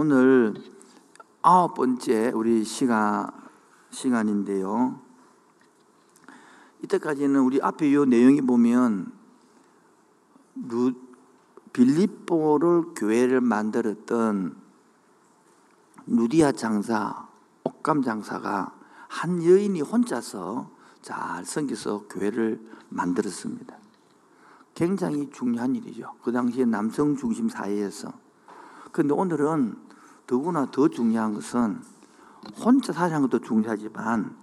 오늘 아홉 번째 우리 시간 시간인데요. 이때까지는 우리 앞에 요 내용이 보면 루, 빌립보를 교회를 만들었던 누디아 장사, 옥감 장사가 한 여인이 혼자서 잘 섬겨서 교회를 만들었습니다. 굉장히 중요한 일이죠. 그 당시에 남성 중심 사회에서. 그런데 오늘은 더구나 더 중요한 것은 혼자 사는 것도 중요하지만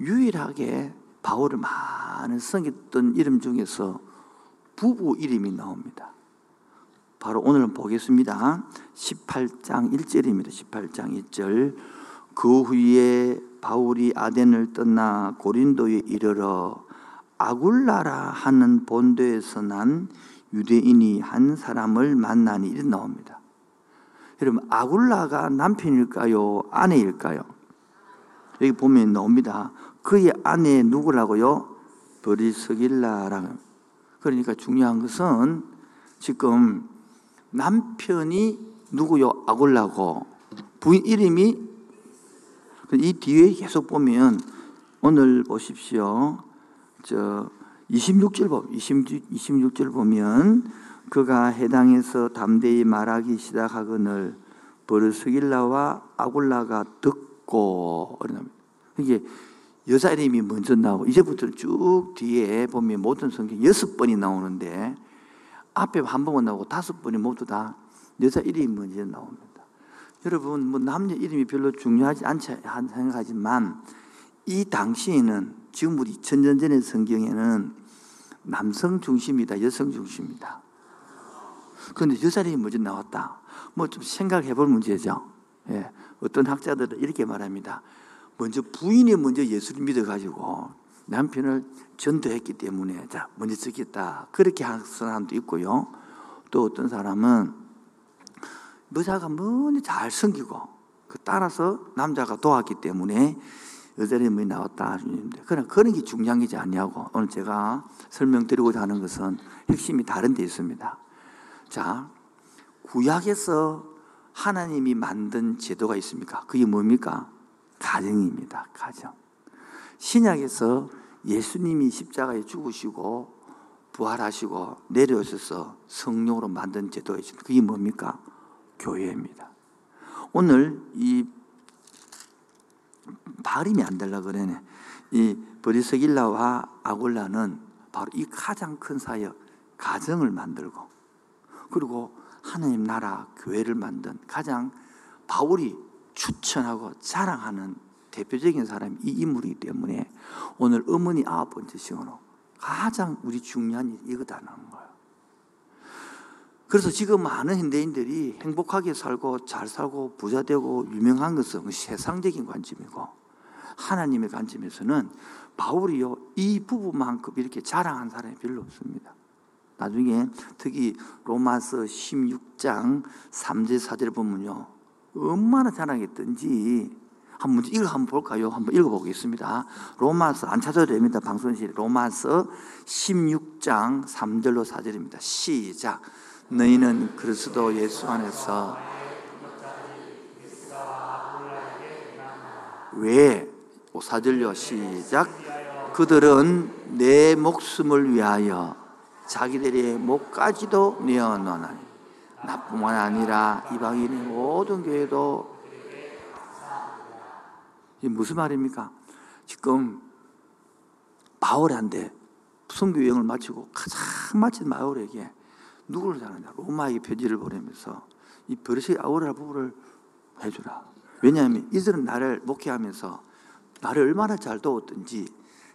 유일하게 바울을 많은 섬겼던 이름 중에서 부부 이름이 나옵니다. 바로 오늘 보겠습니다. 18장 1절입니다. 18장 1절. 그 후에 바울이 아덴을 떠나 고린도에 이르러 아굴라라 하는 본도에서 난 유대인이 한 사람을 만나니 이렇게 나옵니다. 여러분 아굴라가 남편일까요? 아내일까요? 여기 보면 나옵니다. 그의 아내 누구라고요? 브리스길라라고. 그러니까 중요한 것은 지금 남편이 누구요? 아굴라고 부인 이름이 이 뒤에 계속 보면 오늘 보십시오. 저 26절 보 26, 26절 보면 그가 해당에서 담대히 말하기 시작하거늘 버르스길라와 아굴라가 듣고 이게 여자 이름이 먼저 나오고 이제부터 쭉 뒤에 보면 모든 성경 여섯 번이 나오는데 앞에 한 번만 나오고 다섯 번이 모두 다 여자 이름이 먼저 나옵니다. 여러분 뭐 남녀 이름이 별로 중요하지 않지 생각하지만 이 당시에는 지금 우리 2000년 전의 성경에는 남성 중심이다 여성 중심이다. 그런데 여자 이름이 먼저 나왔다. 뭐 좀 생각해 볼 문제죠. 예. 어떤 학자들은 이렇게 말합니다. 먼저 부인이 먼저 예수를 믿어가지고 남편을 전도했기 때문에 자 먼저 쓰겠다 그렇게 하는 사람도 있고요. 또 어떤 사람은 여자가 먼저 잘 섬기고 그 따라서 남자가 도왔기 때문에 여자 이름이 나왔다 그러나 그런 게 중요한 게지 아니하고 오늘 제가 설명드리고자 하는 것은 핵심이 다른 데 있습니다. 자 구약에서 하나님이 만든 제도가 있습니까? 그게 뭡니까? 가정입니다. 가정. 신약에서 예수님이 십자가에 죽으시고 부활하시고 내려오셔서 성령으로 만든 제도가 있습니다. 그게 뭡니까? 교회입니다. 오늘 이 발음이 안 될라 그러네. 이 브리스길라와 아굴라는 바로 이 가장 큰 사역, 가정을 만들고 그리고 하나님 나라 교회를 만든 가장 바울이 추천하고 자랑하는 대표적인 사람이 이 인물이기 때문에 오늘 어머니 아홉 번째 시간으로 가장 우리 중요한 일이 이거다는 거예요. 그래서 지금 많은 현대인들이 행복하게 살고 잘 살고 부자 되고 유명한 것은 세상적인 관점이고 하나님의 관점에서는 바울이요 이 부분만큼 이렇게 자랑한 사람이 별로 없습니다. 나중에 특히 로마서 16장 3절 4절 보면요 얼마나 자랑했던지 한번 이거 한번 볼까요? 한번 읽어보겠습니다. 로마서 안 찾아도 됩니다. 방송실 로마서 16장 3절로 4절입니다. 시작. 너희는 그리스도 예수 안에서 왜 4절요 시작. 그들은 내 목숨을 위하여 자기들의 목까지도 내어놓나니 나뿐만 아니라 이방인의 모든 교회도 이게 무슨 말입니까? 지금 바울한테 선교 여행을 마치고 가장 마친 바울에게 누구를 잘하냐? 로마에게 편지를 보내면서 이 버릇이 아우라 부부를 해주라. 왜냐하면 이들은 나를 목회하면서 나를 얼마나 잘 도웠든지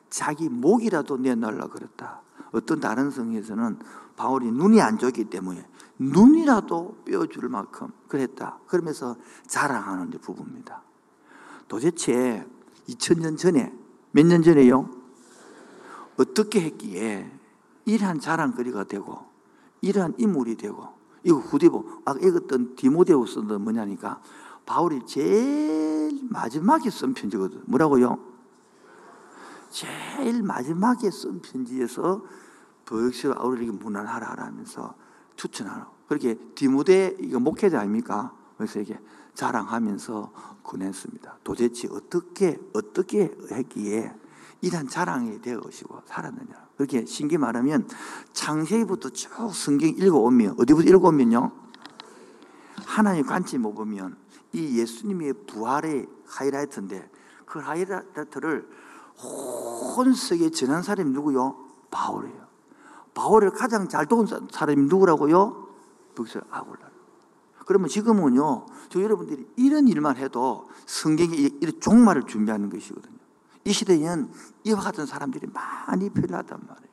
자기 목이라도 내놔라 그랬다. 어떤 다른 성에서는 바울이 눈이 안 좋기 때문에 눈이라도 빼어줄 만큼 그랬다. 그러면서 자랑하는 부부입니다. 도대체 2000년 전에, 몇 년 전에요? 어떻게 했기에 이러한 자랑거리가 되고, 이러한 인물이 되고, 이거 후대보, 아까 읽었던 디모데우스도 뭐냐니까, 바울이 제일 마지막에 쓴 편지거든. 뭐라고요? 제일 마지막에 쓴 편지에서 더역시 바울에게 무난하라 하면서 추천하라. 그렇게 디모데 이거 목회자 아닙니까? 그래서 이게 자랑하면서 권했습니다. 도대체 어떻게 어떻게 했기에 이런 자랑이 되어시고 살았느냐. 그렇게 신기 말하면 창세기부터 쭉 성경 읽어오면 어디부터 읽어오면요. 하나님 관점 먹으면 이 예수님의 부활의 하이라이트인데 그 하이라이트를 혼세에 전한 사람이 누구요? 바울이에요. 바울을 가장 잘 도운 사람이 누구라고요? 북서 아굴라. 그러면 지금은요, 저 여러분들이 이런 일만 해도 성경에 이런 종말을 준비하는 것이거든요. 이 시대에는 이와 같은 사람들이 많이 필요하단 말이에요.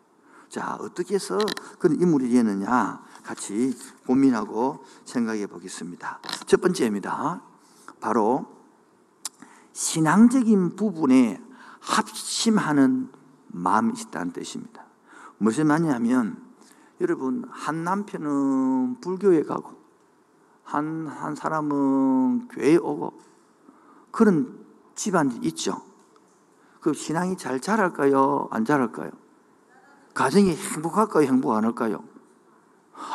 자, 어떻게 해서 그런 인물이 되느냐 같이 고민하고 생각해 보겠습니다. 첫 번째입니다. 바로 신앙적인 부분에 합심하는 마음이 있다는 뜻입니다. 무슨 말이냐면 여러분 한 남편은 불교에 가고 한, 한 사람은 교회에 오고 그런 집안이 있죠. 그 신앙이 잘 자랄까요? 안 자랄까요? 가정이 행복할까요? 행복 안 할까요?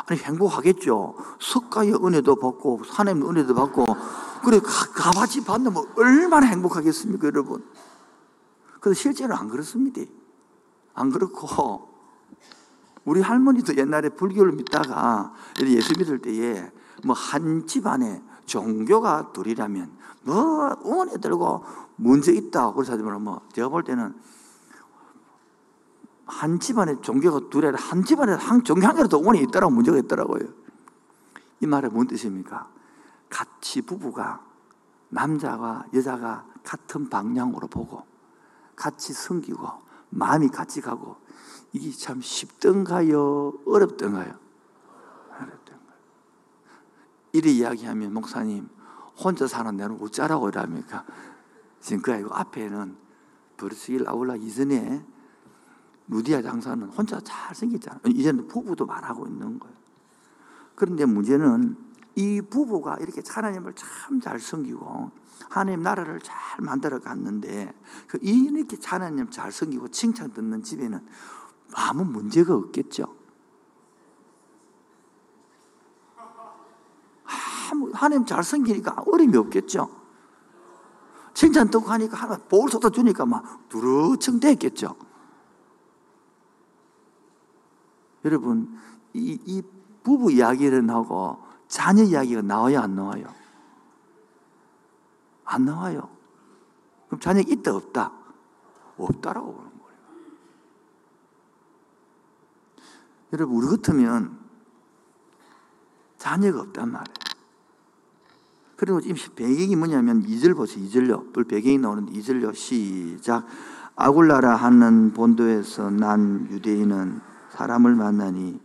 아니 행복하겠죠. 석가의 은혜도 받고 하나님의 은혜도 받고 그래 가, 바지 받으면 얼마나 행복하겠습니까, 여러분? 그런데 실제로 안 그렇습니다. 안 그렇고 우리 할머니도 옛날에 불교를 믿다가 예수 믿을 때에 뭐 한 집안에 종교가 둘이라면 뭐 은혜 들고 문제 있다 그래서 뭐 제가 볼 때는 한 집안에 종교가 둘이 아니라 한 집안에 한 종교 한 개라도 원이 있더라고 문제가 있더라고요. 이 말은 뭔 뜻입니까? 같이 부부가 남자와 여자가 같은 방향으로 보고 같이 섬기고 마음이 같이 가고 이게 참 쉽던가요? 어렵던가요? 어렵던가요? 이래 이야기하면 목사님 혼자 사는 데는 어쩌라고 이랍니까? 지금 그 아니고 앞에는 버르스일 아울라 이전에 루디아 장사는 혼자 잘 생겼잖아요. 이제는 부부도 말하고 있는 거예요. 그런데 문제는 이 부부가 이렇게 하나님을 참 잘 섬기고 하나님 나라를 잘 만들어 갔는데 그 이렇게 하나님 잘 섬기고 칭찬 듣는 집에는 아무 문제가 없겠죠. 하나님 잘 섬기니까 어림이 없겠죠. 칭찬 듣고 하니까 하나 볼 쏟아 주니까 막 두루청 됐겠죠. 여러분 이, 이 부부 이야기를 하고 자녀 이야기가 나와요 안 나와요? 안 나와요. 그럼 자녀 있다 없다? 없다라고 보는 거예요. 여러분 우리 같으면 자녀가 없단 말이에요. 그리고 지금 배경이 뭐냐면 2절 보세요. 2절요. 또 배경이 나오는데 2절요. 시작. 아굴라라 하는 본도에서 난 유대인은 사람을 만나니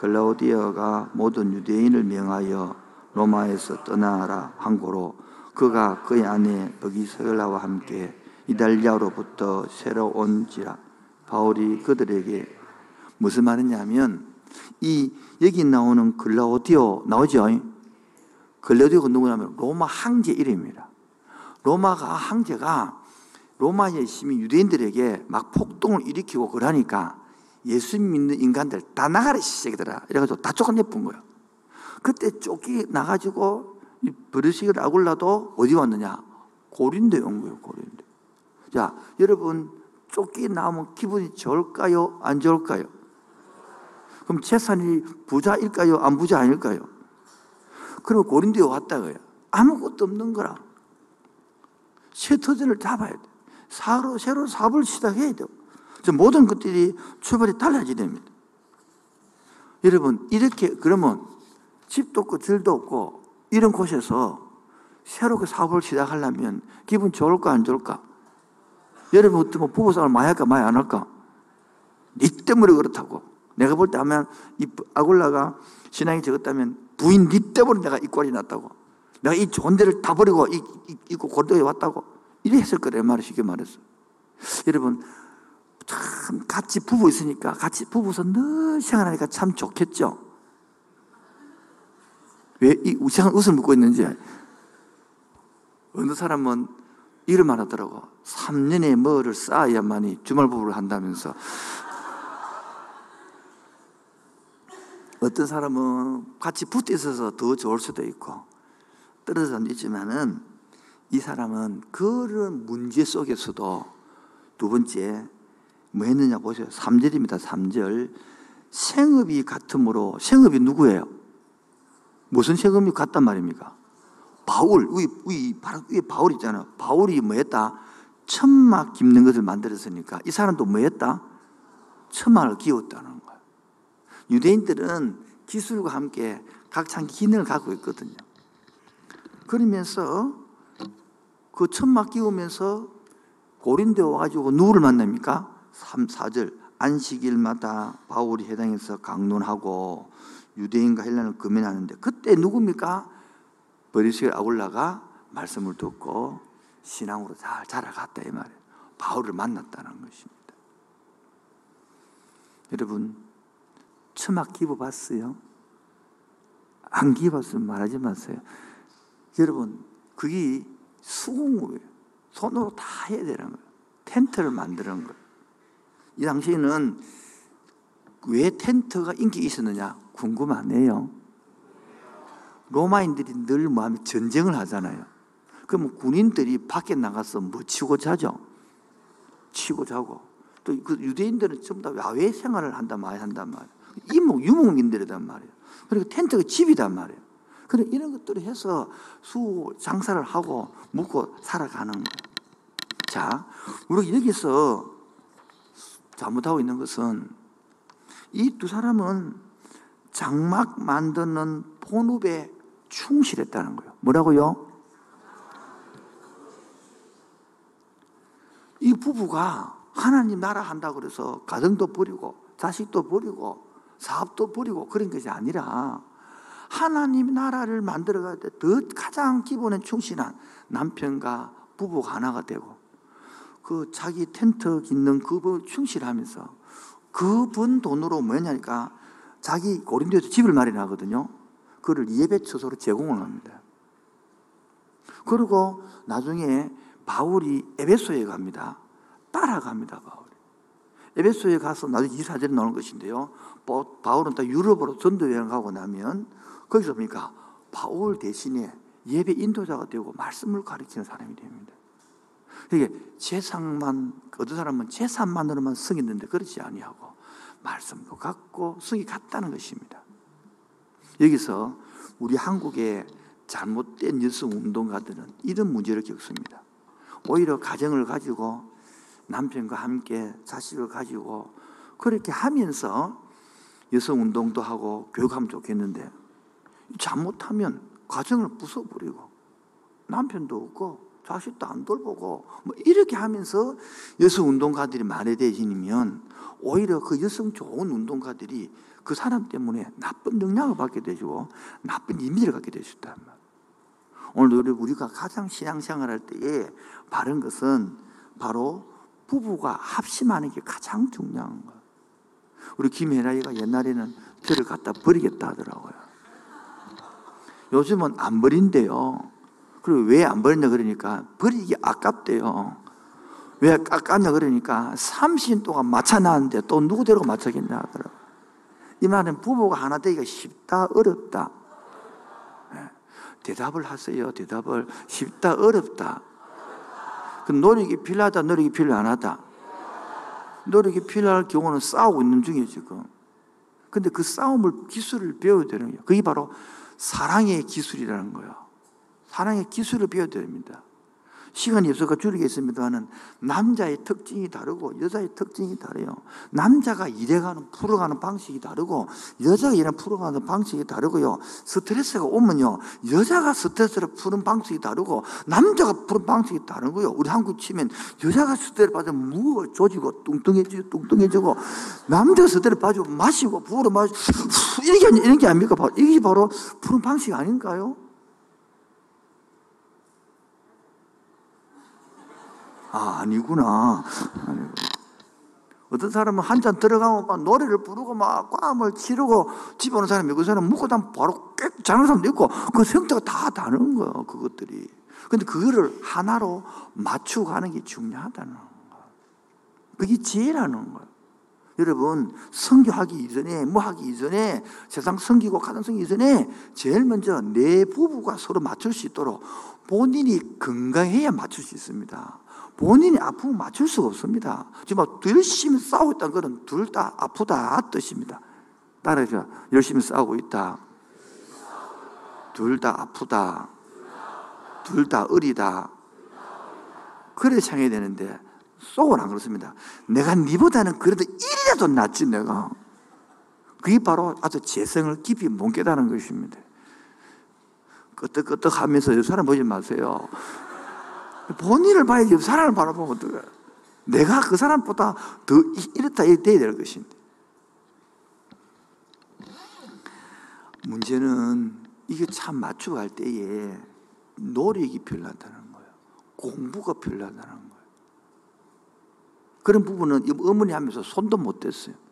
글라우디아가 모든 유대인을 명하여 로마에서 떠나라 한 고로 그가 그의 아내 버기서엘라와 함께 이달리아로부터 새로 온지라 바울이 그들에게 무슨 말이냐면 이 여기 나오는 글라우디오 나오죠? 글라우디오가 누구냐면 로마 황제 이름입니다. 로마가 황제가 로마의 시민 유대인들에게 막 폭동을 일으키고 그러니까 예수 믿는 인간들 다 나가라 시작이더라. 이래가지고 다 쫓아내본 거예요. 그때 쫓기 나가지고 버르시를 아굴라도 어디 왔느냐? 고린도에 온 거예요. 고린도. 자, 여러분 쫓기 나오면 기분이 좋을까요? 안 좋을까요? 그럼 재산이 부자일까요? 안 부자 아닐까요? 그리고 고린도에 왔다고요. 아무것도 없는 거라. 새 터전을 잡아야 돼. 사로 새로 사업을 시작해야 돼요. 모든 것들이 출발이 달라지게 됩니다. 여러분, 이렇게 그러면 집도 없고 들도 없고 이런 곳에서 새롭게 사업을 시작하려면 기분 좋을까 안 좋을까? 여러분 어떻게 부부싸움을 많이 할까 많이 안 할까? 니 때문에 그렇다고. 내가 볼 때 하면 이 아굴라가 신앙이 적었다면 부인 니 때문에 내가 이 꼴이 났다고. 내가 이 좋은 데를 다 버리고 이, 이, 이 고도에 왔다고. 이래 했을 거래 말을 쉽게 말해서. 여러분 참 같이 부부 있으니까 같이 부부서 늘 생활하니까 참 좋겠죠. 왜 이 우창 웃음 먹고 있는지. 어느 사람은 이름 하더라고. 3년에 뭐를 쌓아야만이 주말 부부를 한다면서. 어떤 사람은 같이 붙어 있어서 더 좋을 수도 있고 떨어져 있지만은 이 사람은 그런 문제 속에서도 두 번째 뭐 했느냐 보세요. 3절입니다. 3절. 생업이 같으므로 생업이 누구예요? 무슨 생업이 같단 말입니까? 바울, 위, 위, 위 바울 있잖아. 바울이 뭐 했다? 천막 깁는 것을 만들었으니까 이 사람도 뭐 했다? 천막을 기웠다는 거예요. 유대인들은 기술과 함께 각자 기능을 갖고 있거든요. 그러면서 그 천막 끼우면서 고린도에 와가지고 누구를 만납니까? 3, 4절 안식일마다 바울이 해당해서 강론하고 유대인과 헬라를 금연하는데 그때 누굽니까? 버리스의 아굴라가 말씀을 듣고 신앙으로 잘 자라갔다 이 말이에요. 바울을 만났다는 것입니다. 여러분 처막 기부 봤어요? 안 기봤으면 말하지 마세요. 여러분 그게 수공이에요. 손으로 다 해야 되는 거예요. 텐트를 만드는 거예요. 이 당시에는 왜 텐트가 인기 있었느냐 궁금하네요. 로마인들이 늘 마음에 전쟁을 하잖아요. 그럼 군인들이 밖에 나가서 뭐 치고 자죠? 치고 자고. 또 그 유대인들은 전부 다 야외 생활을 한단 말이야, 한단 말이야. 이목, 유목민들이란 말이에요. 그리고 텐트가 집이단 말이에요. 그래, 이런 것들을 해서 수 장사를 하고 묵고 살아가는 거예요. 자, 우리가 여기서 잘못하고 있는 것은 이 두 사람은 장막 만드는 본업에 충실했다는 거예요. 뭐라고요? 이 부부가 하나님 나라 한다 그래서 가정도 버리고 자식도 버리고 사업도 버리고 그런 것이 아니라 하나님 나라를 만들어 갈 때 더 가장 기본에 충실한 남편과 부부가 하나가 되고 그 자기 텐트 짓는 그분 충실하면서 그분 돈으로 뭐냐니까 자기 고린도에서 집을 마련하거든요. 그를 예배 처소로 제공을 합니다. 그리고 나중에 바울이 에베소에 갑니다. 따라갑니다, 바울이. 에베소에 가서 나중에 이 사진이 나오는 것인데요. 바울은 또 유럽으로 전도 여행 가고 나면 거기서 보니까 바울 대신에 예배 인도자가 되고 말씀을 가르치는 사람이 됩니다. 이게 재상만 어떤 사람은 재산만으로만 승했는데 그렇지 아니하고 말씀도 같고 승이 같다는 것입니다. 여기서 우리 한국의 잘못된 여성 운동가들은 이런 문제를 겪습니다. 오히려 가정을 가지고 남편과 함께 자식을 가지고 그렇게 하면서 여성 운동도 하고 교육하면 좋겠는데 잘못하면 가정을 부숴버리고 남편도 없고 자식도 안 돌보고 뭐 이렇게 하면서 여성 운동가들이 만회되시면 오히려 그 여성 좋은 운동가들이 그 사람 때문에 나쁜 영향을 받게 되고 나쁜 이미지를 갖게 되셨단 말이에요. 오늘 우리가 가장 신앙생활 할 때에 바른 것은 바로 부부가 합심하는 게 가장 중요한 거예요. 우리 김혜나이가 옛날에는 저를 갖다 버리겠다 하더라고요. 요즘은 안 버린대요. 그리고 왜 안 버리냐 그러니까 버리기 아깝대요. 왜 아깝냐 그러니까 30년 동안 맞춰 놨는데 또 누구 데리고 맞춰겠냐 하더라고요. 이 말은 부부가 하나 되기가 쉽다, 어렵다. 네. 대답을 하세요. 대답을 쉽다, 어렵다. 그 노력이 필요하다, 노력이 필요 안 하다. 노력이 필요할 경우는 싸우고 있는 중이에요, 지금. 근데 그 싸움을, 기술을 배워야 되는 거예요. 그게 바로 사랑의 기술이라는 거예요. 사랑의 기술을 배워야 됩니다. 시간이 없어서 줄이겠습니다만 남자의 특징이 다르고 여자의 특징이 다르요. 남자가 일해가는 풀어가는 방식이 다르고 여자가 일해 풀어가는 방식이 다르고요. 스트레스가 오면요 여자가 스트레스를 푸는 방식이 다르고 남자가 푸는 방식이 다르고요. 우리 한국 치면 여자가 스트레스 받으면 무거 조지고 뚱뚱해지고 뚱뚱해지고 남자가 스트레스 받으면 마시고 부어 마시고 이게 이런 게 아닙니까? 이게 바로 푸는 방식 아닌가요? 아, 아니구나. 어떤 사람은 한 잔 들어가면 막 노래를 부르고 막 꽝을 치르고 집에 오는 사람이 그 사람 묵고 다면 바로 깨 자는 사람도 있고 그 성격가 다 다른 거예요, 그것들이. 근데 그거를 하나로 맞추고 가는 게 중요하다는 거 그게 지혜라는 거예요. 여러분 성교하기 이전에 뭐 하기 이전에 세상 성기고 가정 성기 이전에 제일 먼저 내 부부가 서로 맞출 수 있도록 본인이 건강해야 맞출 수 있습니다. 본인이 아프면 맞출 수가 없습니다. 지금 열심히 싸우고 있다는 것은 둘 다 아프다 뜻입니다. 따라서 열심히 싸우고 있다. 둘 다 아프다. 둘 다 어리다. 그래 창해야 되는데 속은 안 그렇습니다. 내가 니보다는 그래도 1이라도 낫지 내가. 그게 바로 아주 재성을 깊이 못 깨달은 것입니다. 끄떡끄떡 하면서 옆 사람 보지 마세요. 본인을 봐야지 옆 사람을 바라보면 어떡해. 내가 그 사람보다 더 이렇다 이렇게 될 것인데. 문제는 이게 참할 때에 노력이 필요하다는 거예요. 공부가 필요하다는 거예요. 그런 부분은 어머니 하면서 손도 못 댔어요.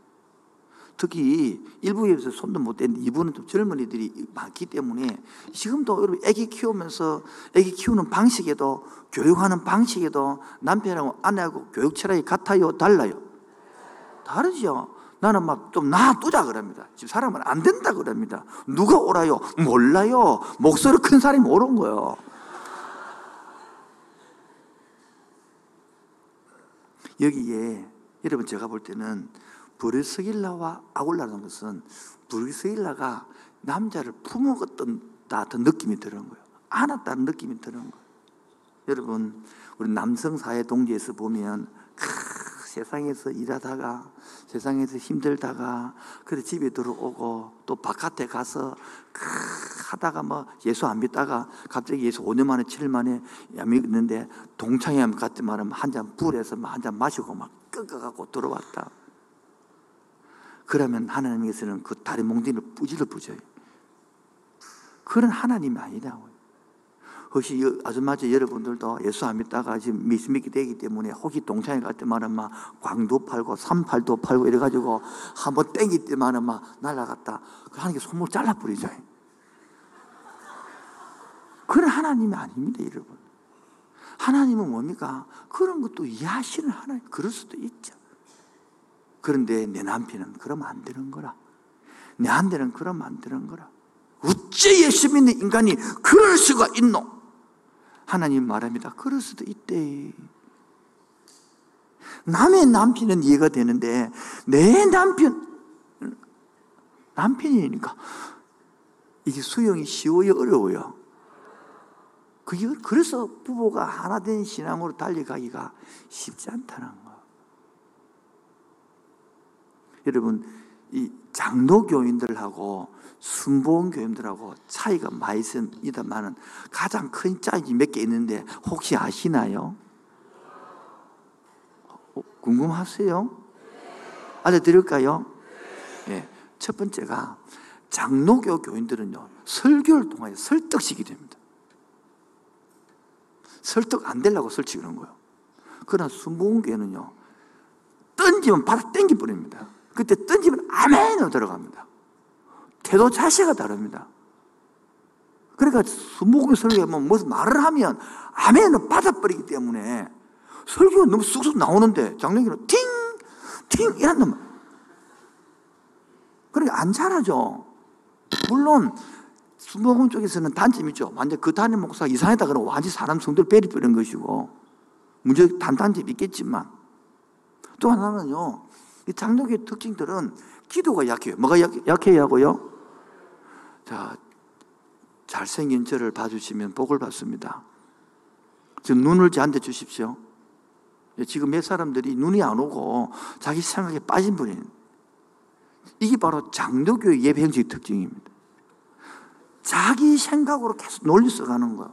특히 일부에서 손도 못 댔는데 이분은 좀 젊은이들이 많기 때문에 지금도 여러분 애기 키우면서 애기 키우는 방식에도 교육하는 방식에도 남편하고 아내하고 교육 철학이 같아요? 달라요? 다르죠. 나는 막 좀 놔두자 그럽니다. 지금 사람은 안 된다 그럽니다. 누가 오라요? 몰라요. 목소리 큰 사람이 오른 거예요. 여기에 여러분 제가 볼 때는 브리스길라와 아굴라는 것은 브리스길라가 남자를 품어갔다 느낌이 드는 거예요. 안았다는 느낌이 드는 거예요. 여러분 우리 남성 사회 동지에서 보면 크, 세상에서 일하다가 세상에서 힘들다가 그래 집에 들어오고 또 바깥에 가서 크, 하다가 뭐 예수 안 믿다가 갑자기 예수 5년 만에 7년 만에 믿는데 동창회 갔지 말하면 한 잔 불에서 한 잔 마시고 막 끄꺼갖고 들어왔다. 그러면 하나님께서는 그 다리 몽둥이를 뿌지를 부져요. 그런 하나님이 아니라고요. 혹시 아줌마저 여러분들도 예수 안 믿다가 지금 믿게 되기 때문에 혹시 동창회 갈 때마다 막 광도 팔고 삼팔도 팔고 이래가지고 한번 땡기 때마다 막 날라갔다. 그 하나님께 손목 잘라버리죠. 그런 하나님이 아닙니다, 여러분. 하나님은 뭡니까? 그런 것도 이해하시는 하나님. 그럴 수도 있죠. 그런데 내 남편은 그러면 안 되는 거라. 내 아내는 그러면 안 되는 거라. 어째 예수 믿는 인간이 그럴 수가 있노? 하나님 말합니다. 그럴 수도 있대. 남의 남편은 이해가 되는데 내 남편 남편이니까 이게 수용이 쉬워요 어려워요. 그게 그래서 부부가 하나 된 신앙으로 달려가기가 쉽지 않다는 거. 여러분 이 장로 교인들하고 순보원 교인들하고 차이가 많이 있습니다만은 가장 큰 차이 몇 개 있는데 혹시 아시나요? 어, 궁금하세요? 알려드릴까요? 네. 첫 번째가 장로교 교인들은요 설교를 통하여 설득시키 됩니다. 설득 안 되려고 설치 그런 거예요. 그러나 순복음교회는요, 던지면 바로 땡기 버립니다. 그때 던지면 아멘으로 들어갑니다. 태도 자세가 다릅니다. 그러니까 순복음 설교하면 무슨 말을 하면 아멘을 받아버리기 때문에 설교가 너무 쑥쑥 나오는데 장로교는 팅! 팅! 이런 놈. 그러니까 안 잘하죠. 물론 순복음 쪽에서는 단점이 있죠. 완전 그 단임 목사가 이상하다 그러면 완전 사람 성도를 베리버린 것이고 문제 단단점이 있겠지만 또 하나는요. 이 장로교의 특징들은 기도가 약해요. 뭐가 약, 약해야 하고요? 자, 잘생긴 저를 봐주시면 복을 받습니다. 지금 눈을 저한테 주십시오. 지금 몇 사람들이 눈이 안 오고 자기 생각에 빠진 분이 이게 바로 장로교의 예배 형식 특징입니다. 자기 생각으로 계속 논리 써가는 거예요.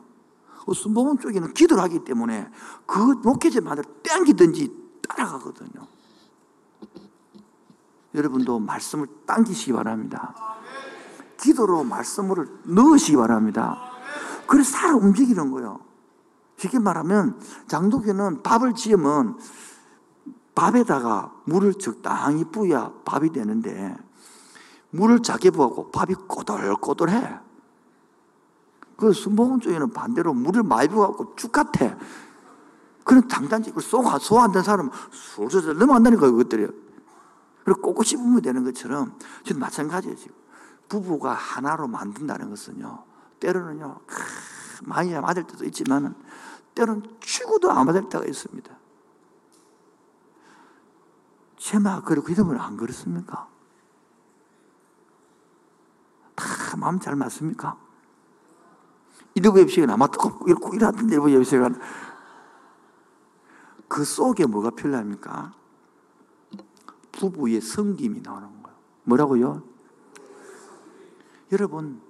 순복음 쪽에는 기도를 하기 때문에 그 목회자마다 땡기든지 따라가거든요. 여러분도 말씀을 당기시기 바랍니다. 기도로 말씀을 넣으시기 바랍니다. 그래서 살아 움직이는 거예요. 쉽게 말하면 장독교는 밥을 지으면 밥에다가 물을 적당히 부어야 밥이 되는데 물을 작게 부어고 밥이 꼬들꼬들해. 그 순복음 쪽에는 반대로 물을 많이 부어갖고 쭉 같아. 그런 장단지 그 소화, 소화 안 된 사람은 술술 넘어간다니까, 그것들이. 그리고 꼬꼬 씹으면 되는 것처럼 지금 마찬가지예요. 지금 부부가 하나로 만든다는 것은요. 때로는요. 많이 맞을 때도 있지만 때로는 죽어도 안 맞을 때가 있습니다. 제마 그리고 이러면 안 그렇습니까? 다 마음 잘 맞습니까? 이러고 예비식은 아마 꼭 이렇게 일하던데 이러고 예비식은 그 속에 뭐가 필요합니까? 부부의 성김이 나오는 거예요. 뭐라고요? 여러분,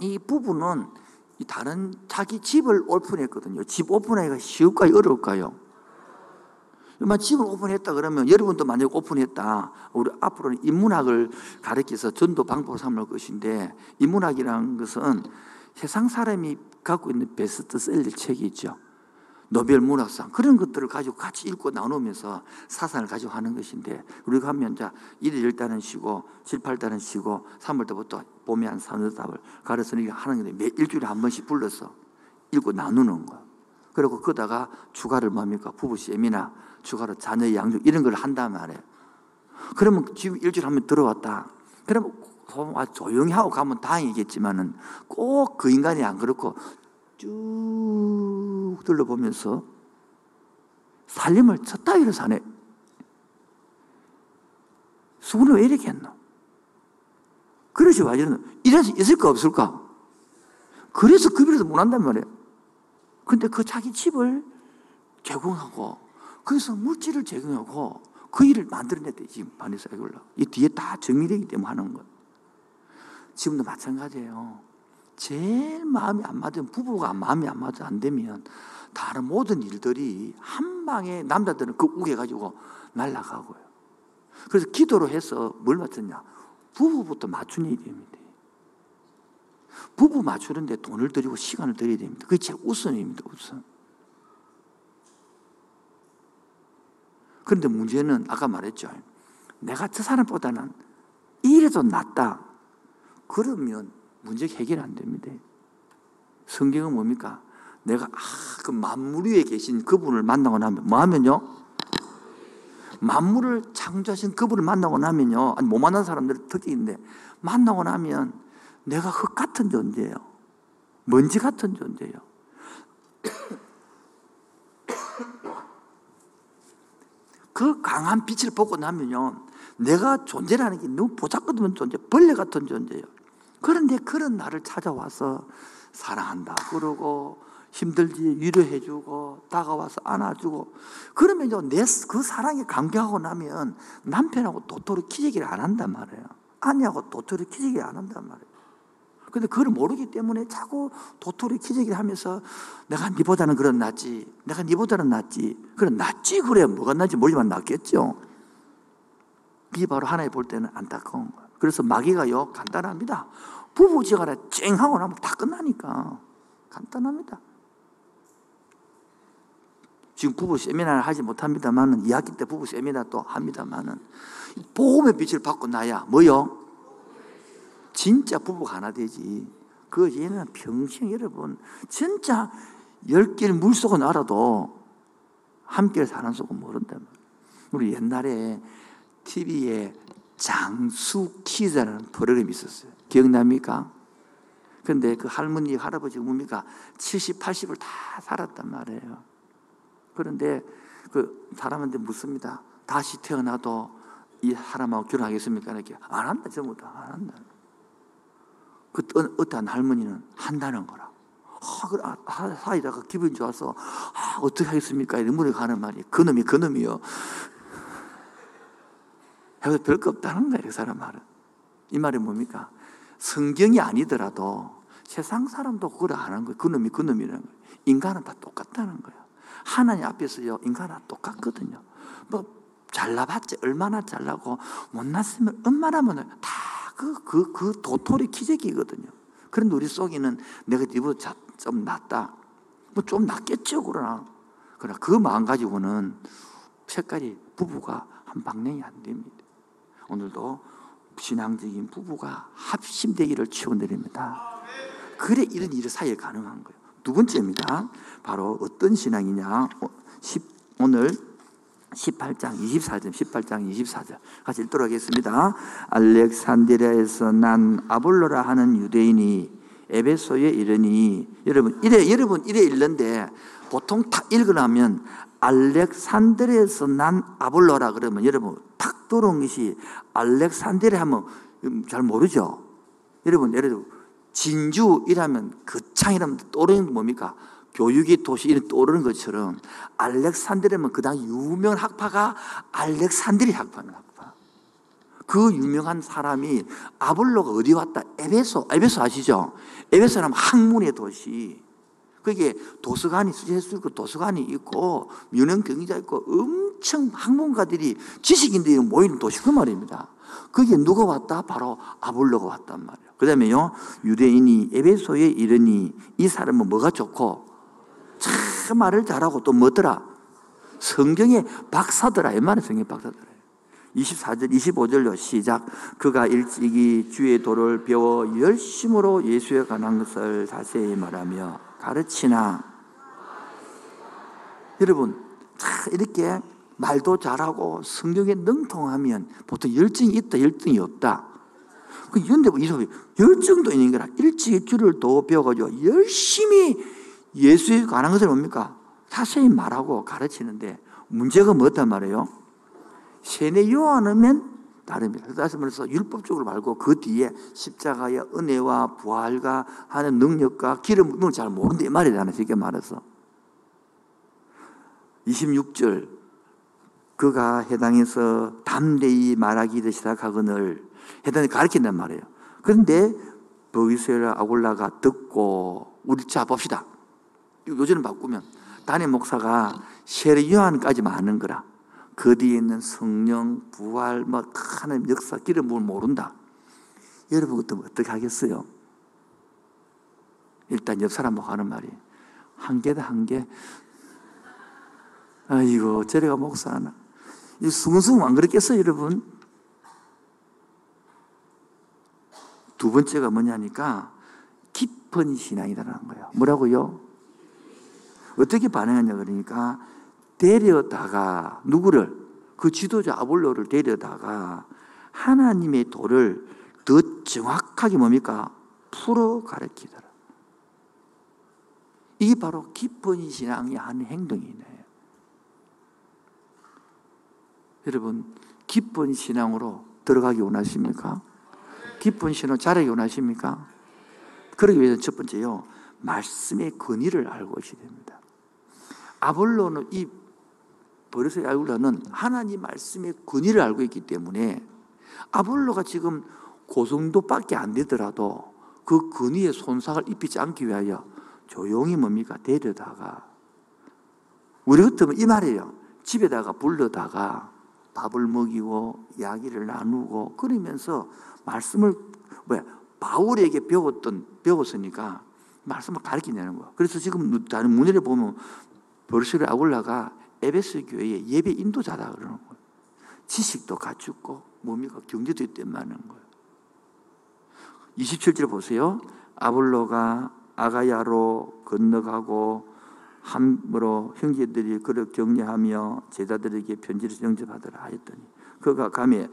이 부부는 다른 자기 집을 오픈했거든요. 집 오픈하기가 쉬울까요? 어려울까요? 만 집을 오픈했다 그러면 여러분도 만약 오픈했다. 우리 앞으로는 인문학을 가르쳐서 전도 방법을 삼을 것인데 인문학이라는 것은 세상 사람이 갖고 있는 베스트셀러 책이 있죠. 노벨 문학상 그런 것들을 가지고 같이 읽고 나누면서 사상을 가지고 하는 것인데 우리가 하면 자 1일 1단은 쉬고 7, 8단은 쉬고 3월 때부터 봄에 한 서너 답을 가르쳐 하는 건데 매 일주일에 한 번씩 불러서 읽고 나누는 거야. 그리고 거다가 추가를 뭡니까? 부부 세미나, 추가로 자녀 양육 이런 걸 한단 말이에요. 그러면 지금 일주일에 한 번 들어왔다. 그러면 조용히 하고 가면 다행이겠지만은 꼭 그 인간이 안 그렇고 쭉 둘러보면서 살림을 첫 따위로 사네. 수군을 왜 이렇게 했노? 그러지 와이는 이래서 있을까 없을까? 그래서 급여라도 못 한단 말이에요. 근데 그 자기 집을 제공하고 거기서 물질을 제공하고 그 일을 만들어냈대 지금 바네사 이걸로. 이 뒤에 다 정리되기 때문에 하는 거 지금도 마찬가지예요. 제일 마음이 안 맞으면 부부가 마음이 안 맞아 안 되면 다른 모든 일들이 한 방에 남자들은 그 우겨 가지고 날아가고요. 그래서 기도로 해서 뭘 맞췄냐? 부부부터 맞추는 일입니다. 부부 맞추는데 돈을 들이고 시간을 들여야 됩니다. 그게 제일 우선입니다. 우선. 그런데 문제는 아까 말했죠. 내가 저 사람보다는 이래도 낫다. 그러면 문제 해결 안 됩니다. 성경은 뭡니까? 내가 아, 그 만물 위에 계신 그분을 만나고 나면 뭐 하면요? 만물을 창조하신 그분을 만나고 나면요. 아니 못 만난 사람들 특징인데 만나고 나면 내가 흙 같은 존재예요. 먼지 같은 존재예요. 그 강한 빛을 보고 나면요. 내가 존재라는 게 너무 보잘것없는 존재, 벌레 같은 존재예요. 그런데 그런 나를 찾아와서 사랑한다 그러고 힘들지 위로해 주고 다가와서 안아주고 그러면 내그 사랑에 감격하고 나면 남편하고 도토리 키재기를 안 한단 말이에요. 아내하고 도토리 키재기를 안 한단 말이에요. 근데 그걸 모르기 때문에 자꾸 도토리 키재기를 하면서 내가 니보다는 그런 낫지. 내가 니보다는 낫지. 그래, 낫지. 그래. 뭐가 낫지 모르지만 낫겠죠. 그게 바로 하나님 볼 때는 안타까운 거예요. 그래서 마귀가요, 간단합니다. 부부지간에 쨍 하고 나면 다 끝나니까. 간단합니다. 지금 부부 세미나를 하지 못합니다만은 2학기 때 부부 세미나 또 합니다만은 복음의 빛을 받고 나야 뭐요? 진짜 부부가 하나 되지. 그 얘는 평생 여러분 진짜 열 길 물속은 알아도 함께 사는 속은 모른다. 우리 옛날에 TV에 장수 키즈라는 프로그램이 있었어요. 기억납니까? 근데 그 할머니, 할아버지 뭡니까? 70, 80을 다 살았단 말이에요. 그런데 그 사람한테 묻습니다. 다시 태어나도 이 사람하고 결혼하겠습니까? 이렇게 안 한다, 전부 다. 안 한다. 그 어떠한 할머니는 한다는 거라. 아, 아 사이다가 기분이 좋아서 아, 어떻게 하겠습니까? 이런 물에 가는 말이 그놈이 그놈이요. 해도 별거 없다는 거예요, 그 사람 말은. 이 말이 뭡니까? 성경이 아니더라도 세상 사람도 그걸 아는 거예요. 그놈이 그놈이라는 거예요. 인간은 다 똑같다는 거예요. 하나님 앞에서요, 인간은 똑같거든요. 뭐, 잘나봤지, 얼마나 잘나고, 못났으면 얼마나 다 그, 그, 그 도토리 기적이거든요. 그런데 우리 속에는 내가 니보다 좀 낫다. 뭐 좀 낫겠죠, 그러나. 그러나 그 마음 가지고는 색깔이 부부가 한 방향이 안 됩니다. 오늘도 신앙적인 부부가 합심되기를 축원드립니다. 그래 이런 일이 사이에 가능한 거예요. 두 번째입니다. 바로 어떤 신앙이냐? 어, 오늘 18장 24절, 18장 24절. 같이 읽도록 하겠습니다. 알렉산드리아에서 난 아볼로라 하는 유대인이 에베소에 이르니 여러분 이래 여러분 이래 읽는데 보통 딱 읽으려면 알렉산드리아에서 난 아볼로라 그러면 여러분 탁 들어온 것이 알렉산드리아 하면 잘 모르죠. 여러분 예를 들어 진주 이라면 거창이라면 떠오르는 게 뭡니까? 교육의 도시 이런 떠오르는 것처럼 알렉산드리아면 그 당시 유명한 학파가 알렉산드리 학파입니다. 학파. 그 유명한 사람이 아볼로가 어디 왔다? 에베소. 에베소 아시죠? 에베소는 학문의 도시. 그게 도서관이 수제수 있고 도서관이 있고 유명 경기자 있고 엄청 학문가들이 지식인들이 모이는 도시 그 말입니다. 거기에 누가 왔다? 바로 아볼로가 왔단 말이에요. 그 다음에요, 유대인이 에베소에 이르니 이 사람은 뭐가 좋고 참 말을 잘하고 또 뭐더라? 성경의 박사더라. 이 말은 성경 박사더라. 24절, 25절로 시작. 그가 일찍이 주의 도를 배워 열심으로 예수에 관한 것을 자세히 말하며 가르치나. 여러분, 이렇게 말도 잘하고 성경에 능통하면 보통 열정이 있다, 열정이 없다. 그 연대 뭐 이소이 열정도 있는 거라 일찍 줄을 더 배워가지고 열심히 예수에 관한 것을 뭡니까? 자세히 말하고 가르치는데 문제가 뭐단 말이에요? 세뇌 요한하면 다릅니다. 다시 말해서 율법적으로 말고 그 뒤에 십자가의 은혜와 부활과 하는 능력과 기름 부음을 잘 모른다 이 말이잖아요. 쉽게 말해서. 26절 그가 해당에서 담대히 말하기를 시작하거늘 해당에 가르친단 말이에요. 그런데 보이스라 아골라가 듣고 우리 자 봅시다. 요즘은 바꾸면 단임 목사가 셰리 요한까지만 아는 거라. 그 뒤에 있는 성령, 부활, 뭐 하나님 역사, 기름 부을 모른다. 여러분 같으면 어떻게 하겠어요? 일단 옆 사람하고 하는 말이 한 개다 한 개. 아이고 저래가 목사 하나. 이 숭숭 안 그랬겠어요, 여러분? 두 번째가 뭐냐니까 깊은 신앙이라는 거예요. 뭐라고요? 어떻게 반응하냐 그러니까 데려다가 누구를 그 지도자 아볼로를 데려다가 하나님의 도를 더 정확하게 뭡니까? 풀어 가르치더라. 이게 바로 깊은 신앙이 하는 행동이네. 여러분, 깊은 신앙으로 들어가기 원하십니까? 깊은 신앙 자라기 원하십니까? 그러기 위해서 첫 번째요, 말씀의 권위를 알고 오셔야 됩니다. 아볼로는 이 버릇의 아울러는 하나님 말씀의 권위를 알고 있기 때문에 아볼로가 지금 고성도밖에 안 되더라도 그 권위에 손상을 입히지 않기 위하여 조용히 뭡니까? 데려다가 우리 같으면 이 말이에요. 집에다가 불러다가 밥을 먹이고 이야기를 나누고 그러면서 말씀을 왜 바울에게 배웠던 배웠으니까 말씀을 가르치냐는 거야. 그래서 지금 다른 문제를 보면 버르시를 아굴라가 에베스 교회의 예배 인도자다 그러는 거예요. 지식도 갖추고 뭡니까 경제도 있단 는 거예요. 27절 보세요. 아볼로가 아가야로 건너가고 함으로 형제들이 그를 격려하며 제자들에게 편지를 영접하더라 하였더니 그가 감에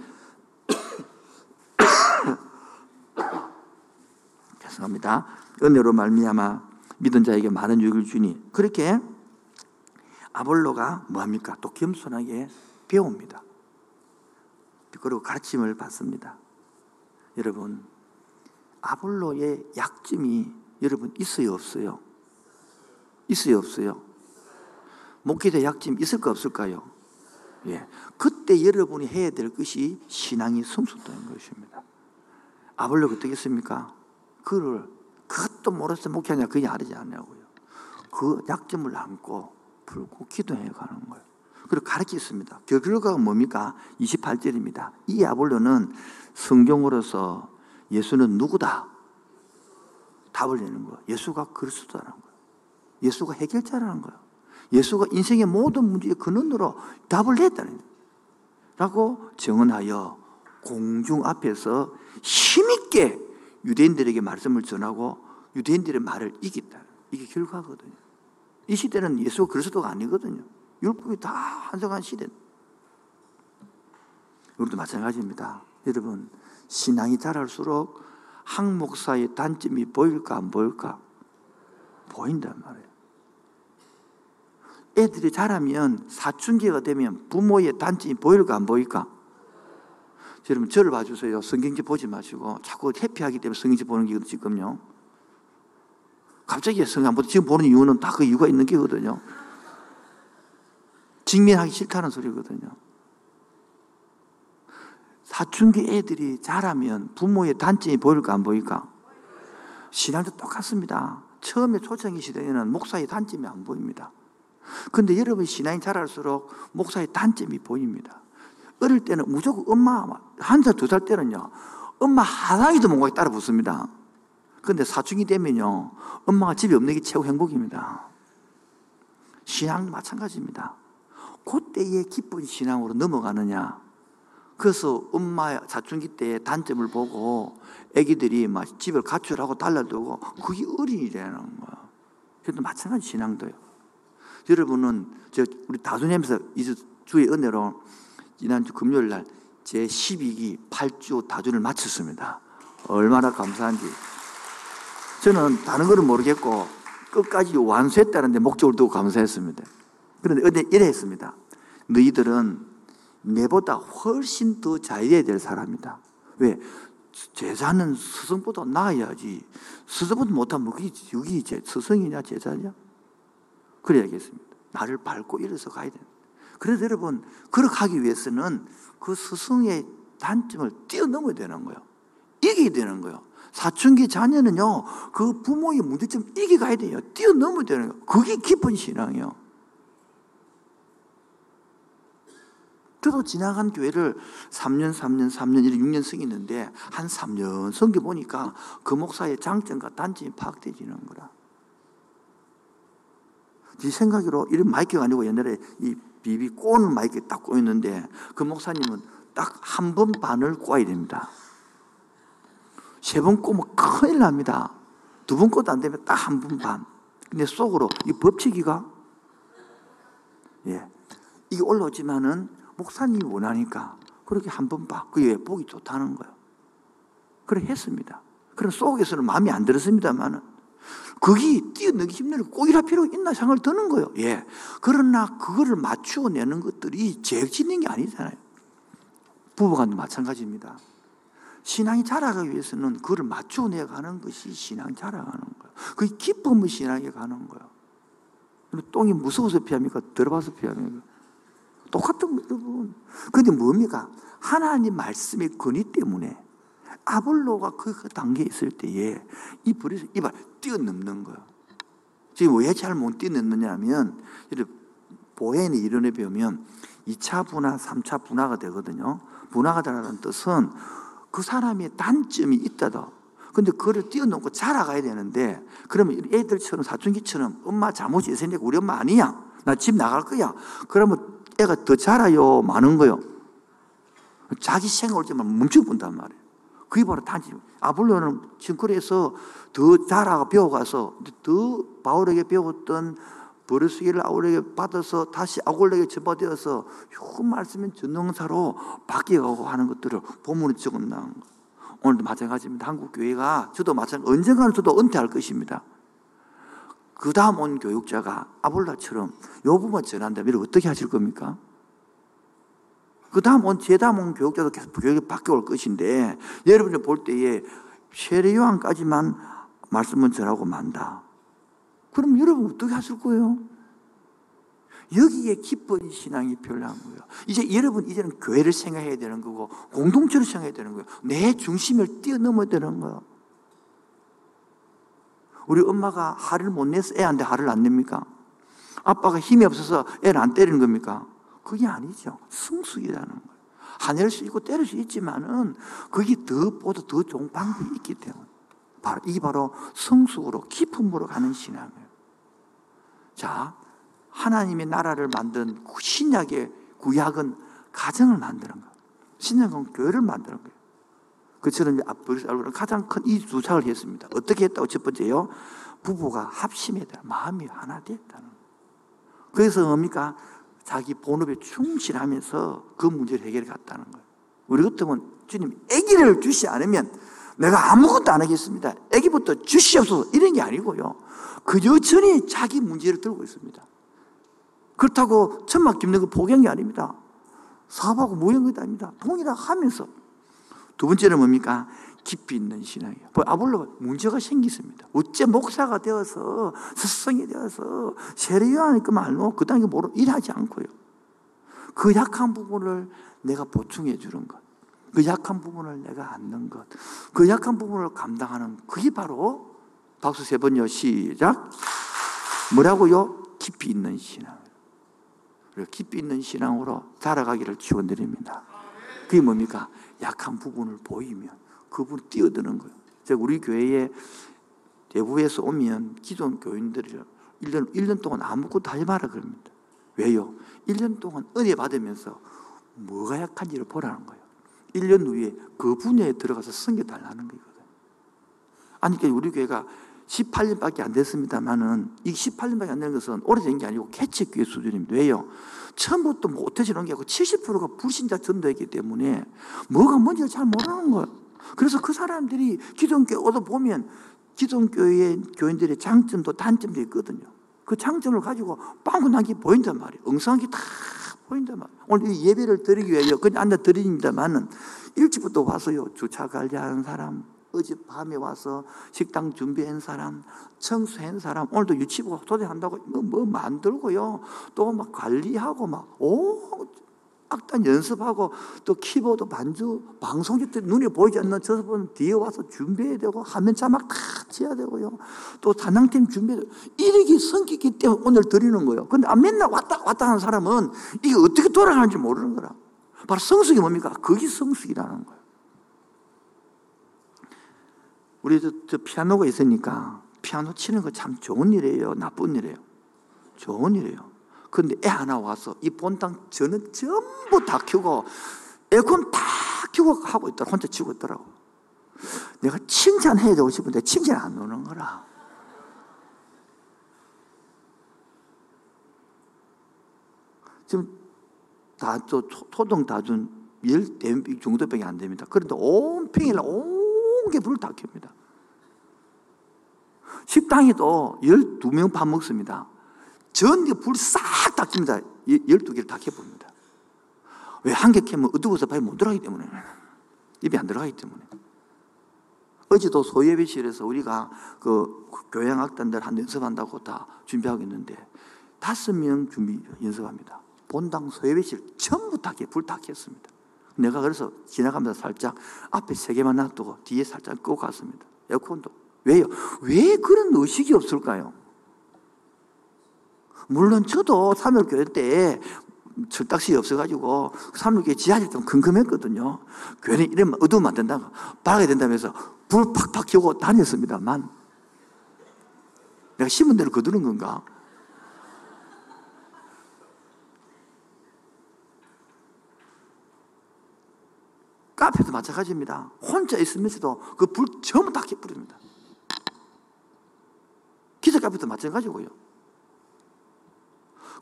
죄송합니다. 은혜로 말미암아 믿은 자에게 많은 유익을 주니 그렇게 아볼로가 뭐합니까? 또 겸손하게 배웁니다. 그리고 가르침을 받습니다. 여러분 아볼로의 약점이 여러분 있어요 없어요? 있어요 없어요? 목회자 약점 있을까 없을까요? 예. 그때 여러분이 해야 될 것이 신앙이 성숙되는 것입니다. 아볼로가 어떻겠습니까? 그를 그것도 모르서 목회하냐 그게 아니지 않냐고요. 그 약점을 안고 풀고 기도해 가는 거예요. 그리고 가르치습니다. 그 결과가 뭡니까? 28절입니다. 이 아볼로는 성경으로서 예수는 누구다? 답을 내는 거예요. 예수가 그리스도라는 거 예수가 해결자라는 거예요. 예수가 인생의 모든 문제의 근원으로 답을 냈다는. 라고 정언하여 공중 앞에서 힘있게 유대인들에게 말씀을 전하고 유대인들의 말을 이겼다. 이게 결과거든요. 이 시대는 예수가 그리스도가 아니거든요. 율법이 다 한성한 시대. 우리도 마찬가지입니다. 여러분, 신앙이 자랄수록 한 목사의 단점이 보일까 안 보일까? 보인단 말이에요. 애들이 자라면 사춘기가 되면 부모의 단점이 보일까 안 보일까? 여러분 저를 봐주세요. 성경지 보지 마시고 자꾸 해피하기 때문에 성경지 보는 게 지금요. 갑자기 성경 안 보고 지금 보는 이유는 다 그 이유가 있는 게거든요. 직면하기 싫다는 소리거든요. 사춘기 애들이 자라면 부모의 단점이 보일까 안 보일까? 신앙도 똑같습니다. 처음에 초창기 시대에는 목사의 단점이 안 보입니다. 근데 여러분 신앙이 자랄수록 목사의 단점이 보입니다. 어릴 때는 무조건 엄마 한 살, 두 살 때는요, 엄마 하나기도 못 가게 따라 붙습니다. 근데 사춘기 되면요, 엄마가 집에 없는 게 최고 행복입니다. 신앙도 마찬가지입니다. 그때의 기쁜 신앙으로 넘어가느냐. 그래서 엄마 사춘기 때 단점을 보고 애기들이 막 집을 가출하고 달라들고 그게 어린이라는 거야. 그래도 마찬가지 신앙도요. 여러분은 저 우리 다수님에서 이 주의 은혜로 지난주 금요일 날 제 12기 8주 다주를 마쳤습니다. 얼마나 감사한지. 저는 다른 거는 모르겠고 끝까지 완수했다는데 목적을 두고 감사했습니다. 그런데 이래 했습니다. 너희들은 내보다 훨씬 더 잘해야 될 사람이다. 왜? 제자는 스승보다 나아야지. 스승보다 못하면 그게 여기 스승이냐 제자냐? 그래야겠습니다. 나를 밟고 일어서 가야 됩니다. 그래서 여러분, 그렇게 하기 위해서는 그 스승의 단점을 뛰어넘어야 되는 거예요. 이겨야 되는 거예요. 사춘기 자녀는요, 그 부모의 문제점 이겨가야 돼요. 뛰어넘어야 되는 거예요. 그게 깊은 신앙이에요. 저도 지나간 교회를 3년, 3년, 3년, 6년 성했는데 한 3년 성겨 보니까 그 목사의 장점과 단점이 파악되지는 거라. 제 생각으로 이런 마이크가 아니고 옛날에 이 비비 꼬는 마이크 딱 꼬였는데 그 목사님은 딱 한 번 반을 꼬아야 됩니다. 세 번 꼬면 큰일 납니다. 두 번 꼬도 안 되면 딱 한 번 반. 근데 속으로 이 법칙이가 예. 이게 올라오지만은 목사님이 원하니까 그렇게 한 번 봐. 그게 보기 좋다는 거예요. 그래 했습니다. 그럼 속에서는 마음이 안 들었습니다만은 거기 뛰어넘기 힘들고 꼭 이럴 필요 있나 생각을 드는 거예요. 예. 그러나 그거를 맞추어 내는 것들이 제일 짓는 게 아니잖아요. 부부간도 마찬가지입니다. 신앙이 자라가기 위해서는 그걸 맞추어내 가는 것이 신앙 자라가는 거예요. 그게 기쁨의 신앙에 가는 거예요. 똥이 무서워서 피합니까? 들어봐서 피합니까? 똑같은 거예요. 근데 뭡니까? 하나님 말씀의 권위 때문에 아볼로가 그, 그 단계에 있을 때에 이 불에서 이발 뛰어넘는 거예요. 지금 왜 잘 못 뛰어넘느냐 하면 보혜의 이론에 배우면 2차 분화, 3차 분화가 되거든요. 분화가 되라는 뜻은 그 사람의 단점이 있다도 근데 그거를 뛰어넘고 자라가야 되는데 그러면 애들처럼 사춘기처럼 엄마 잘못이 있으니까 우리 엄마 아니야. 나 집 나갈 거야. 그러면 애가 더 자라요. 많은 거요. 자기 생각 올 때만 멈춰본단 말이에요. 그게 바로 단지 아볼로는 그래서 더 자라가 배워가서 더 바울에게 배웠던 버르스기를 아울에게 받아서 다시 아골에게 전파되어서 그 말씀은 전능사로 바뀌어가고 하는 것들을 본문에 적어놓은 거. 오늘도 마찬가지입니다. 한국 교회가 저도 마찬가지 언젠가는 저도 은퇴할 것입니다. 그 다음 온 교육자가 아볼라처럼 요 부분 전한다면 어떻게 하실 겁니까? 그 다음 온, 제 다음 온 교육자도 계속 교육이 바뀌어올 것인데, 여러분이 볼 때에 세례요한까지만 말씀을 전하고 만다. 그럼 여러분 어떻게 하실 거예요? 여기에 기쁜 신앙이 필요한 거예요. 이제 여러분, 이제는 교회를 생각해야 되는 거고, 공동체를 생각해야 되는 거예요. 내 중심을 뛰어넘어야 되는 거예요. 우리 엄마가 화를 못 내서 애한테 화를 안 냅니까? 아빠가 힘이 없어서 애를 안 때리는 겁니까? 그게 아니죠. 성숙이라는 거예요. 하낼 수 있고 때릴 수 있지만은 그게 더 보다 더 좋은 방법이 있기 때문에 바로 이게 바로 성숙으로 깊음으로 가는 신앙이에요. 자, 하나님의 나라를 만든 신약의 구약은 가정을 만드는 거예요. 신약은 교회를 만드는 거예요. 그처럼 앞으로 가장 큰 이두 착을 했습니다. 어떻게 했다고 첫 번째요? 부부가 합심했다. 마음이 하나 됐다는. 그래서 뭡니까? 자기 본업에 충실하면서 그 문제를 해결해 갔다는 거예요. 우리 같으면 주님 아기를 주시 않으면 내가 아무것도 안 하겠습니다. 아기부터 주시옵소서 이런 게 아니고요. 그 여전히 자기 문제를 들고 있습니다. 그렇다고 천막 깁는 거 포기한 게 아닙니다. 사업하고 무용한 것도 아닙니다. 동일하 하면서 두 번째는 뭡니까? 깊이 있는 신앙이에요. 뭐 아볼로가 문제가 생겼습니다. 어째 목사가 되어서 스승이 되어서 세례요한이니까 말로 그 단계 모르 일하지 않고요. 그 약한 부분을 내가 보충해 주는 것. 그 약한 부분을 내가 안는 것. 그 약한 부분을 감당하는 그게 바로 박수 세 번요. 시작. 뭐라고요? 깊이 있는 신앙. 깊이 있는 신앙으로 자라가기를 축원드립니다. 그게 뭡니까? 약한 부분을 보이면 그분 뛰어드는 거예요. 제가 우리 교회에 대구에서 오면 기존 교인들이 1년, 1년 동안 아무것도 하지 마라 그럽니다. 왜요? 1년 동안 은혜 받으면서 뭐가 약한지를 보라는 거예요. 1년 후에 그 분야에 들어가서 섬겨 달라는 거거든요. 아니, 그러니까 우리 교회가 18년밖에 안 됐습니다만은 이 18년밖에 안 된 것은 오래된 게 아니고 개척교회 수준입니다. 왜요? 처음부터 못해지는 게 아니고 70%가 불신자 전도했기 때문에 뭐가 뭔지를 잘 모르는 거예요. 그래서 그 사람들이 기존 교회 오다 보면 기존 교회 교인들의 장점도 단점도 있거든요. 그 장점을 가지고 빵꾸 난게 보인단 말이에요. 엉성한 게다 보인단 말이에요. 오늘 이 예배를 드리기 위해서 그냥 앉아 드립니다만은 일찍부터 와서요. 주차 관리하는 사람, 어젯밤에 와서 식당 준비한 사람, 청소한 사람, 오늘도 유치부 도대한다고 뭐, 뭐 만들고요. 또 막 관리하고 막, 오, 악단 연습하고 또 키보드 반주, 방송국 때 눈에 보이지 않는 저분 뒤에 와서 준비해야 되고 화면 자막 다 지어야 되고요. 또 준비해야 되고. 이렇게 성격이 때문에 오늘 드리는 거예요. 근데 아, 맨날 왔다 왔다 하는 사람은 이게 어떻게 돌아가는지 모르는 거라. 바로 성숙이 뭡니까? 그게 성숙이라는 거예요. 우리 저, 저 피아노가 있으니까 피아노 치는 거 참 좋은 일이에요? 나쁜 일이에요? 좋은 일이에요. 근데 애 하나 와서 이 본당 저는 전부 다 켜고 에어컨 다 켜고 하고 있더라. 혼자 치고 있더라고. 내가 칭찬해야 되고 싶은데 칭찬 안 오는 거라. 지금 다저 토동 다준 열 정도밖에 안 됩니다. 그런데 온 평일 온게 불을 다 켭니다. 식당에도 12명 밥 먹습니다. 전기 불싹 다 킵니다. 12개를 다 켜봅니다. 왜 한 개 켜면 어두워서 밥이 못 들어가기 때문에. 입에 안 들어가기 때문에. 어제도 소예배실에서 우리가 그 교양 악단들 한 연습한다고 다 준비하고 있는데 다섯 명 준비 연습합니다. 본당 소예배실 전부 다 불다 켰습니다. 내가 그래서 지나가면서 살짝 앞에 세 개만 놔두고 뒤에 살짝 끄고 갔습니다. 에어컨도. 왜요? 왜 그런 의식이 없을까요? 물론 저도 삼일교회 때 철딱시 없어가지고 삼일교회 지하실 좀 금금했거든요. 괜히 이러면 어두우면 안 된다고. 밝아야 된다면서 불 팍팍 켜고 다녔습니다만 내가 심은 대로 거두는 건가? 카페도 마찬가지입니다. 혼자 있으면서도 그 불 전부 다 켜버립니다. 기자 카페도 마찬가지고요.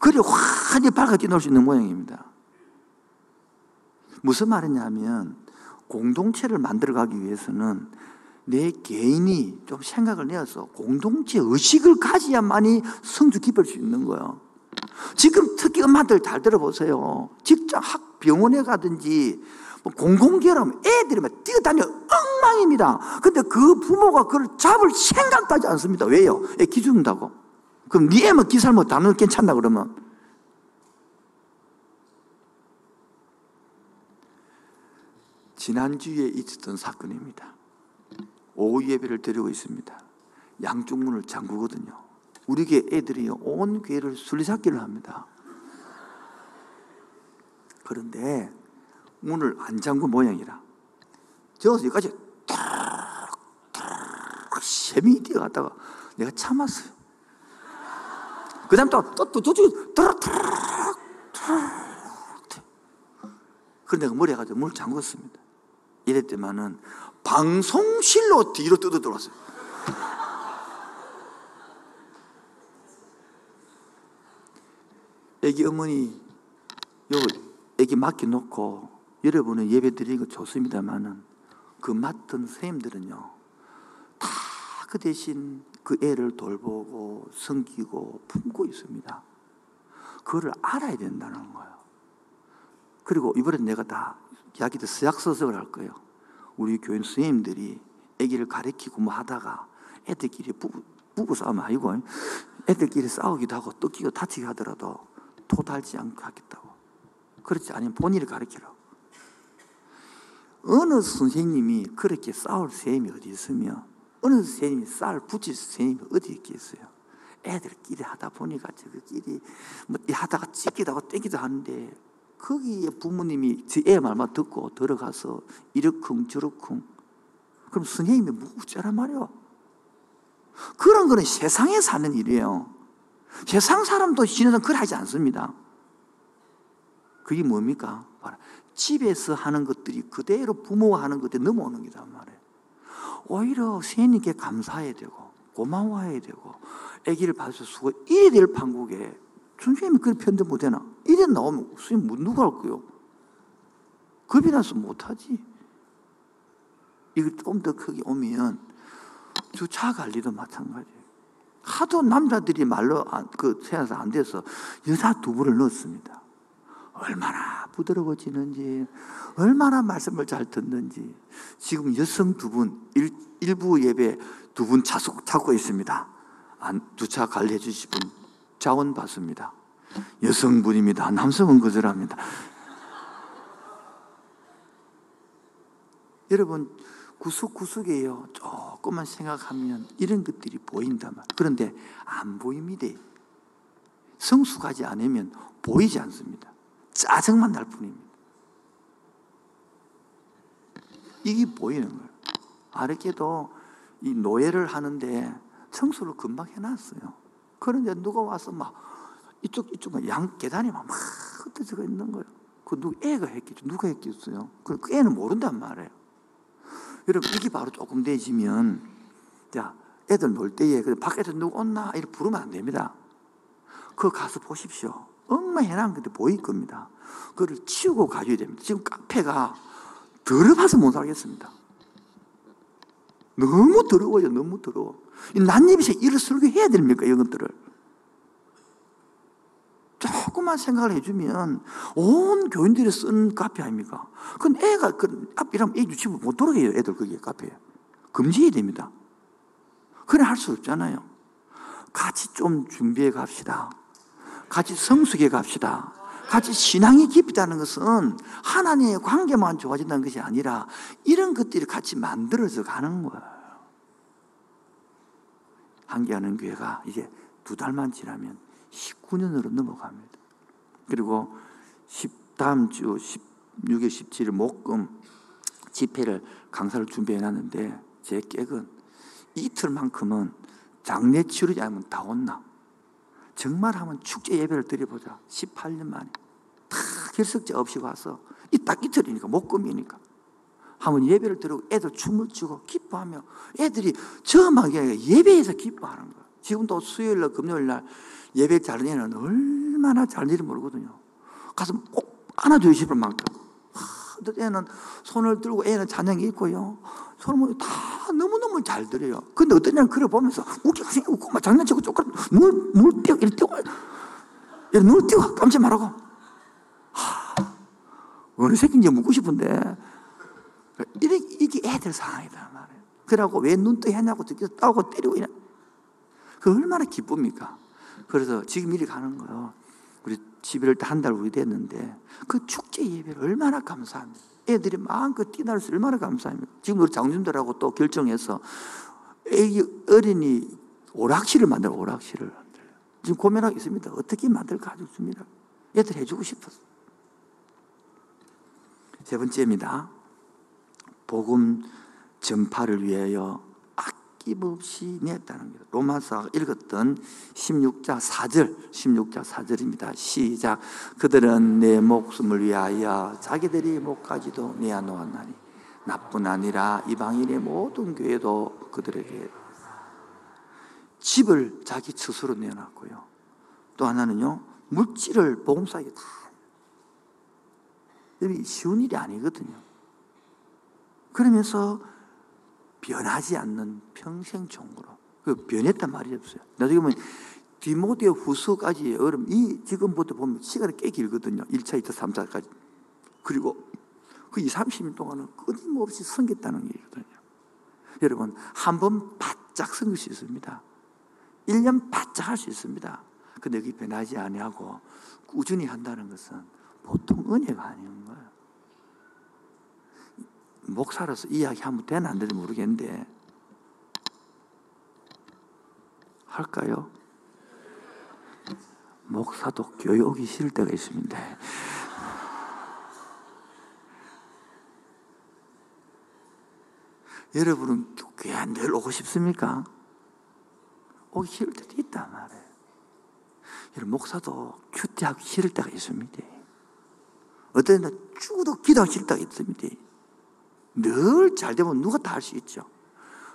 그래 환히 밝아 뛰놀 수 있는 모양입니다. 무슨 말이냐면 공동체를 만들어가기 위해서는 내 개인이 좀 생각을 내어서 공동체 의식을 가져야만이 성주 깊을 수 있는 거예요. 지금 특히 엄마들 잘 들어보세요. 직장 학 병원에 가든지 뭐 공공기관하면 애들이 막 뛰어다녀 엉망입니다. 근데 그 부모가 그걸 잡을 생각도 하지 않습니다. 왜요? 애 기준다고. 그럼 네 애만 기살못 다는 괜찮나 그러면? 지난주에 있었던 사건입니다. 오후 예배를 드리고 있습니다. 양쪽 문을 잠그거든요. 우리 교회 애들이 온 교회를 술래잡기를 합니다. 그런데 문을 안 잠근 모양이라. 저기서 여기까지 탁탁 샘이 뛰어갔다가 내가 참았어요. 그 다음 또, 또, 또, 저쪽에 탁탁 그런데 내가 머리 가지고 문을 잠궜습니다. 이랬더만은 방송실로 뒤로 뜯어 들어왔어요. 애기 어머니 요 애기 맡겨 놓고 여러분은 예배 드리는 거 좋습니다만은 그 맡은 선생님들은요 다 그 대신 그 애를 돌보고 섬기고 품고 있습니다. 그거를 알아야 된다는 거예요. 그리고 이번엔 내가 다 이야기도 서약서석을 할 거예요. 우리 교인 선생님들이 아기를 가르치고 뭐 하다가 애들끼리 부부, 부부 싸움 아니고 애들끼리 싸우기도 하고 뜯기고 다치게 하더라도 토 달지 않고 하겠다고. 그렇지 않으면 본인이 가르치라고. 어느 선생님이 그렇게 싸울 선생님이 어디 있으며 어느 선생님이 쌀 붙일 선생님이 어디 있겠어요. 애들끼리 하다 보니까 저들끼리 뭐 하다가 찢기도 하고 떼기도 하는데 거기에 부모님이 제애 말만 듣고 들어가서 이러쿵 저러쿵 그럼 선생님이 무구자란 말이요. 그런 거는 세상에 사는 일이에요. 세상 사람도 신은 그걸 하지 않습니다. 그게 뭡니까? 집에서 하는 것들이 그대로 부모가 하는 것들이 넘어오는 거단 말이에요. 오히려 선생님께 감사해야 되고 고마워해야 되고 아기를 봐서 수고 이래 될 판국에 선생님이 그걸 편들 못해나 이래 나오면 선생님 뭐 누가 할 거요? 겁이 나서 못하지. 이거 조금 더 크게 오면 주차 관리도 마찬가지예요. 하도 남자들이 말로 안, 그 세상에서 안 돼서 여자 두 분을 넣었습니다. 얼마나 부드러워지는지, 얼마나 말씀을 잘 듣는지. 지금 여성 두 분, 일, 일부 예배 두분 차속 찾고 있습니다. 두차 관리해 주실 분 자원 받습니다. 여성분입니다. 남성은 거절합니다. 여러분, 구석구석에요. 조금만 생각하면 이런 것들이 보인단 말. 그런데 안 보입니다. 성숙하지 않으면 보이지 않습니다. 짜증만 날 뿐입니다. 이게 보이는 거예요. 아랫게도 이 노예를 하는데 청소를 금방 해놨어요. 그런데 누가 와서 막 이쪽 이쪽 양 계단에 막 흩어져 있는 거예요. 그 누구 애가 했겠죠. 누가 했겠어요. 그 애는 모른단 말이에요. 여러분 이게 바로 조금 되지면 자 애들 놀 때에 밖에서 누구 온나 이렇게 부르면 안 됩니다. 그 가서 보십시오. 엄마 해놓은 것도 보일 겁니다. 그걸 치우고 가져야 됩니다. 지금 카페가 더러워서 못 살겠습니다. 너무 더러워요. 너무 더러워. 난입에서 일을 설교해야 됩니까? 이것들을. 조금만 생각을 해주면 온 교인들이 쓴 카페 아닙니까? 그건 애가 그 앞이라면 애 유치부 못 들어가요. 애들 거기에 카페에. 금지해야 됩니다. 그래 할 수 없잖아요. 같이 좀 준비해 갑시다. 같이 성숙해 갑시다. 같이 신앙이 깊다는 것은 하나님의 관계만 좋아진다는 것이 아니라 이런 것들이 같이 만들어져 가는 거예요. 함께하는 교회가 이제 두 달만 지나면 19년으로 넘어갑니다. 그리고 10, 다음 주 16일, 17일 목금 집회를 강사를 준비해 놨는데 제 객은 이틀만큼은 장례 치르지 않으면 다 온나. 정말 하면 축제 예배를 드려보자. 18년 만에. 다 결석자 없이 와서 이 딱 이틀이니까 목금이니까. 하면 예배를 드리고 애들 춤을 추고 기뻐하며 애들이 저음하게 예배에서 기뻐하는 거야. 지금도 수요일 날 금요일 날 예배 자는 애는 얼마나 잘일지 모르거든요. 가서 꼭 안아주고 싶을 만큼. 어떤 애는 손을 들고 애는 찬양이 있고요. 손을 다 너무너무 잘 들어요. 근데 어떤 애는 그걸 보면서 웃기고 웃고 막 장난치고 쪼까 눈, 눈을 띄고 이렇게 띄고 눈을 띄고 깜짝 말하고 하, 어느 새끼인지 묻고 싶은데 이게, 이게 애들 상황이다. 그러고 왜 눈뜨 했냐고 듣기 따고 때리고 이래. 그 얼마나 기쁩니까? 그래서 지금 이리 가는 거요. 우리 11월 한달 후에 됐는데 그 축제 예배를 얼마나 감사합니다. 애들이 마음껏 뛰날 수 얼마나 감사합니다. 지금 우리 장님들하고 또 결정해서 애기 어린이 오락실을 만들어 오락실을 지금 고민하고 있습니다. 어떻게 만들까 아주 습니다 애들 해주고 싶었어. 세 번째입니다. 복음 전파를 위하여 아낌없이 냈다는 겁니다. 로마서 읽었던 16자 4절, 16자 4절입니다. 시작. 그들은 내 목숨을 위하여 자기들이 목까지도 내어놓았나니 나뿐 아니라 이방인의 모든 교회도 그들에게 집을 자기 스스로 내어놨고요. 또 하나는요, 물질을 복음사에게 다 쉬운 일이 아니거든요. 그러면서 변하지 않는 평생 종으로. 그 변했단 말이 없어요. 나중에 보면 디모데 후서까지 여러분 이 지금부터 보면 시간이 꽤 길거든요. 1차, 2차, 3차까지. 그리고 그 2, 30년 동안은 끊임없이 섬겼다는 얘기거든요. 여러분 한 번 바짝 섬길 수 있습니다. 1년 바짝 할 수 있습니다. 근데 그게 변하지 아니하고 꾸준히 한다는 것은 보통 은혜가 거예요. 목사로서 이야기하면 되나 안 되는지 모르겠는데 할까요? 목사도 교회 오기 싫을 때가 있습니다. 여러분은 교회 늘 오고 싶습니까? 오기 싫을 때도 있단 말이에요. 여러분, 목사도 큐티하기 싫을 때가 있습니다. 어떤 날 죽어도 기도하기 싫을 때가 있습니다. 늘 잘 되면 누가 다 할 수 있죠.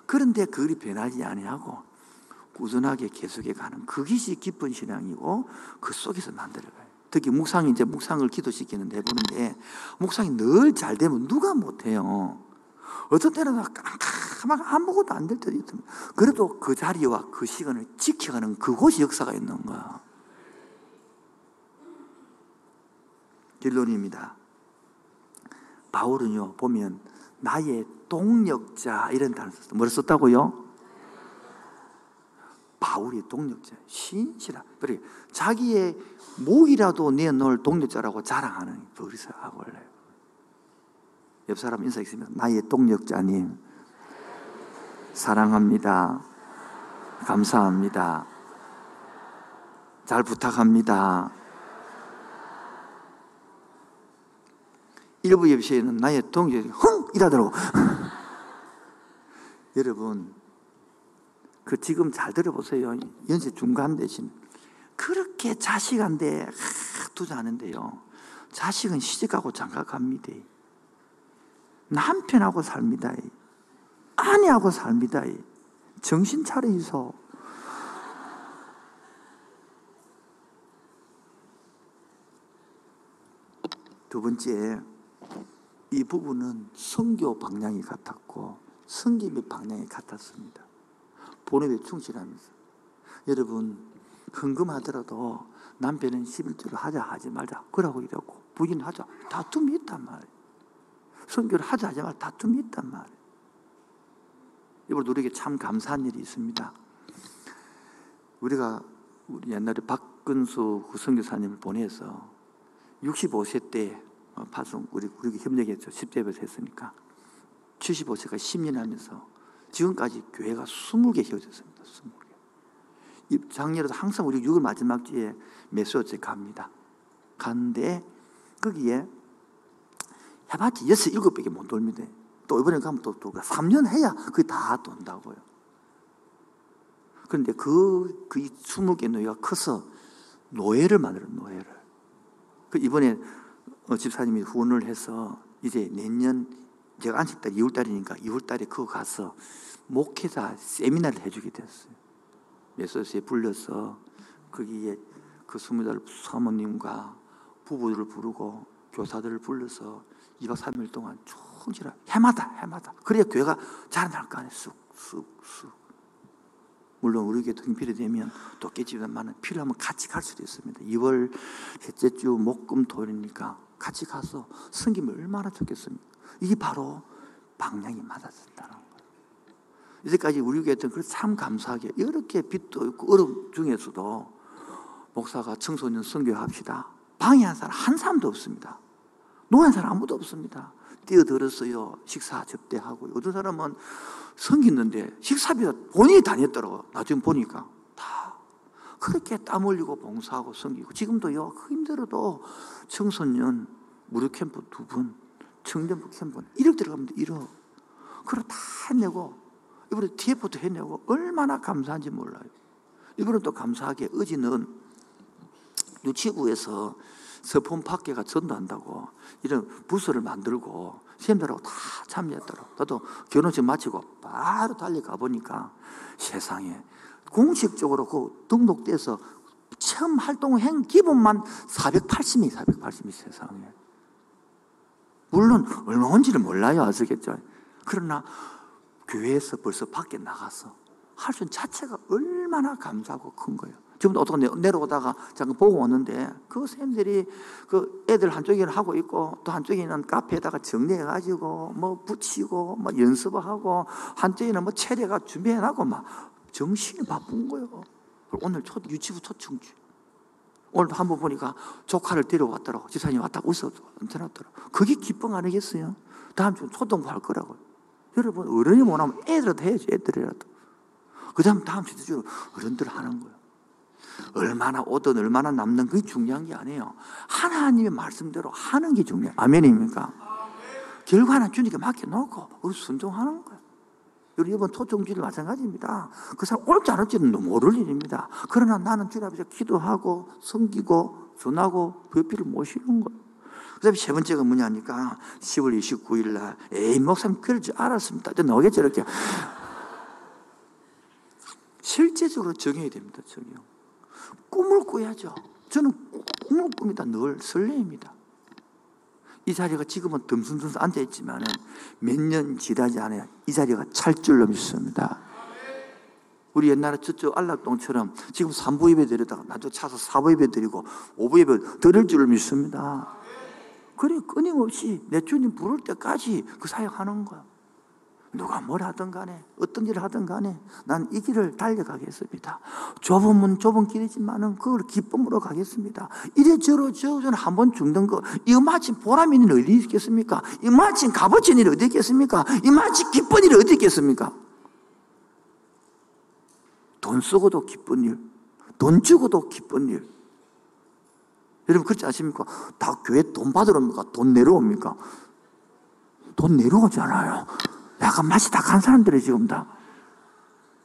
그런데 그걸 변하지 아니하고 꾸준하게 계속해 가는 그것이 기쁜 신앙이고 그 속에서 만들어가요. 특히 묵상이 이제 묵상을 기도시키는 대부분인데 묵상이 늘 잘 되면 누가 못해요. 어떤 때는 깜깜하게 아무것도 안 될 때도 있습니다. 그래도 그 자리와 그 시간을 지켜가는 그곳이 역사가 있는 거야. 결론입니다. 바울은요, 보면 나의 동력자 이런 단어 썼어. 뭘 썼다고요? 바울이 동력자, 신시라. 그래, 자기의 목이라도 내놓을 동력자라고 자랑하는 버리서하고 원래. 옆 사람 인사 있으면 나의 동력자님 사랑합니다. 감사합니다. 잘 부탁합니다. 일부 예시에는 나의 동력이 흥 이라더라고. 여러분 그 지금 잘 들어보세요. 연세 중간 대신 그렇게 자식한테 투자하는데요. 자식은 시집가고 장가갑니다. 남편하고 삽니다. 아내하고 삽니다. 정신 차리소. 두 번째, 이 부분은 성교 방향이 같았고, 성김의 방향이 같았습니다. 본업에 충실하면서. 여러분, 흥금하더라도 남편은 11조를 하자 하지 말자. 그러고 이러고, 부인 하자. 다툼이 있단 말이에요. 선교를 하자 하지 말 다툼이 있단 말이에요. 이번 우리에게 참 감사한 일이 있습니다. 우리가 우리 옛날에 박근수 그 선교사님을 보내서 65세 때 어, 파송 우리 우리 협력했죠. 10대에서 했으니까 75세가 10년 하면서 지금까지 교회가 20개 세워졌습니다. 20개. 작년에도 항상 우리 6월 마지막 주에 메소제 갑니다. 갔는데 거기에 해봤지 여섯 일곱 밖에 못 돌면 돼. 또 이번에 가면 또, 또 3년 해야 그게 다 돈다고요. 그런데 그, 그 20개 노예가 커서 노예를 만들어, 노예를. 그 이번에 어, 집사님이 후원을 해서 이제 내년 제가 안식달 2월달이니까 2월달에 그거 가서 목회자 세미나를 해주게 됐어요. 메소스에 불려서 거기에 그 스무 살 사모님과 부부들을 부르고 교사들을 불러서 2박 3일 동안 충실하 해마다 해마다. 그래야 교회가 자라날 거 아니에요. 쑥쑥쑥. 물론 우리 교회 등필이 되면 또 깨지만 필요하면 같이 갈 수도 있습니다. 2월 셋째 주 목금 토요일이니까 같이 가서 섬김이 얼마나 좋겠습니까 이게 바로 방향이 맞았다는 거예요 이제까지 우리 교회는 참 감사하게 이렇게 빛도 있고 어려움 중에서도 목사가 청소년 선교합시다 방해한 사람 한 사람도 없습니다 노한 사람 아무도 없습니다. 뛰어들었어요. 식사 접대하고. 어떤 사람은 성기는데 식사비가 본인이 다녔더라고. 나중에 보니까. 다. 그렇게 땀 흘리고 봉사하고 성기고. 지금도요, 그 힘들어도 청소년 무료 캠프 두 분, 청년부 캠프 1억 들어가면 1억. 그걸 다 해내고, 이번에 TF도 해내고, 얼마나 감사한지 몰라요. 이번에 또 감사하게 어제는 유치부에서 서폰 밖에가 전도한다고 이런 부서를 만들고 선생님들하고 다 참여했더라고. 나도 결혼식 마치고 바로 달려가 보니까 세상에 공식적으로 그 등록돼서 처음 활동한 기본만 480명, 480명 세상에. 물론 얼마인지를 몰라요. 아시겠죠? 그러나 교회에서 벌써 밖에 나가서 할 수 있는 자체가 얼마나 감사하고 큰 거예요. 지금도 어떻게 내려오다가 잠깐 보고 오는데 그 선생님들이 그 애들 한쪽에는 하고 있고 또 한쪽에는 카페에다가 정리해가지고 뭐 붙이고 뭐 연습하고 한쪽에는 뭐 체례가 준비해놨고 막 정신이 바쁜 거예요. 오늘 초, 유치부 초청주. 오늘도 한번 보니까 조카를 데려왔더라고. 집사님 왔다고 웃어도 엄청났더라고. 그게 기쁨 아니겠어요? 다음 주 초등부 할 거라고. 여러분, 어른이 못하면 애들도 해야지, 애들이라도. 그 다음 다음 주 어른들 하는 거예요. 얼마나 오든 얼마나 남는 그게 중요한 게 아니에요. 하나님의 말씀대로 하는 게 중요해요. 아멘입니까? 결과는 주님께 맡겨놓고 순종하는 거예요. 우리 이번 토종주일 마찬가지입니다. 그 사람 옳지 않을지는 모를 일입니다. 그러나 나는 주님 앞에서 기도하고 섬기고 전하고 부피를 모시는 거예요. 그 다음에 세 번째가 뭐냐니까 10월 29일 날 에이 목사님 그럴 줄 알았습니다. 나오겠죠 이렇게. 실제적으로 적용이 됩니다. 적용. 꿈을 꿔야죠. 저는 꿈을 꿉니다. 늘 설레입니다. 이 자리가 지금은 듬성듬성 앉아있지만 몇 년 지나지 않아야 이 자리가 찰 줄로 믿습니다. 우리 옛날에 저쪽 안락동처럼 지금 3부 예배 드리다가 나도 차서 4부 예배 드리고 5부 예배 드릴 줄 믿습니다. 그래 끊임없이 내 주님 부를 때까지 그 사역하는 거야. 누가 뭘 하든 간에 어떤 일을 하든 간에 난 이 길을 달려가겠습니다. 좁은 문 좁은 길이지만은 그걸 기쁨으로 가겠습니다. 이래저래 저저는 한번 죽는 거 이마침 보람 있는 일이 어디 있겠습니까? 이마침 값어치 일이 어디 있겠습니까? 이마침 기쁜 일이 어디 있겠습니까? 돈 쓰고도 기쁜 일, 돈 주고도 기쁜 일. 여러분 그렇지 않습니까? 다 교회 돈 받으러 옵니까? 돈 내러 옵니까? 돈 내러 오잖아요. 약간 맛이 다 간 사람들이 지금 다.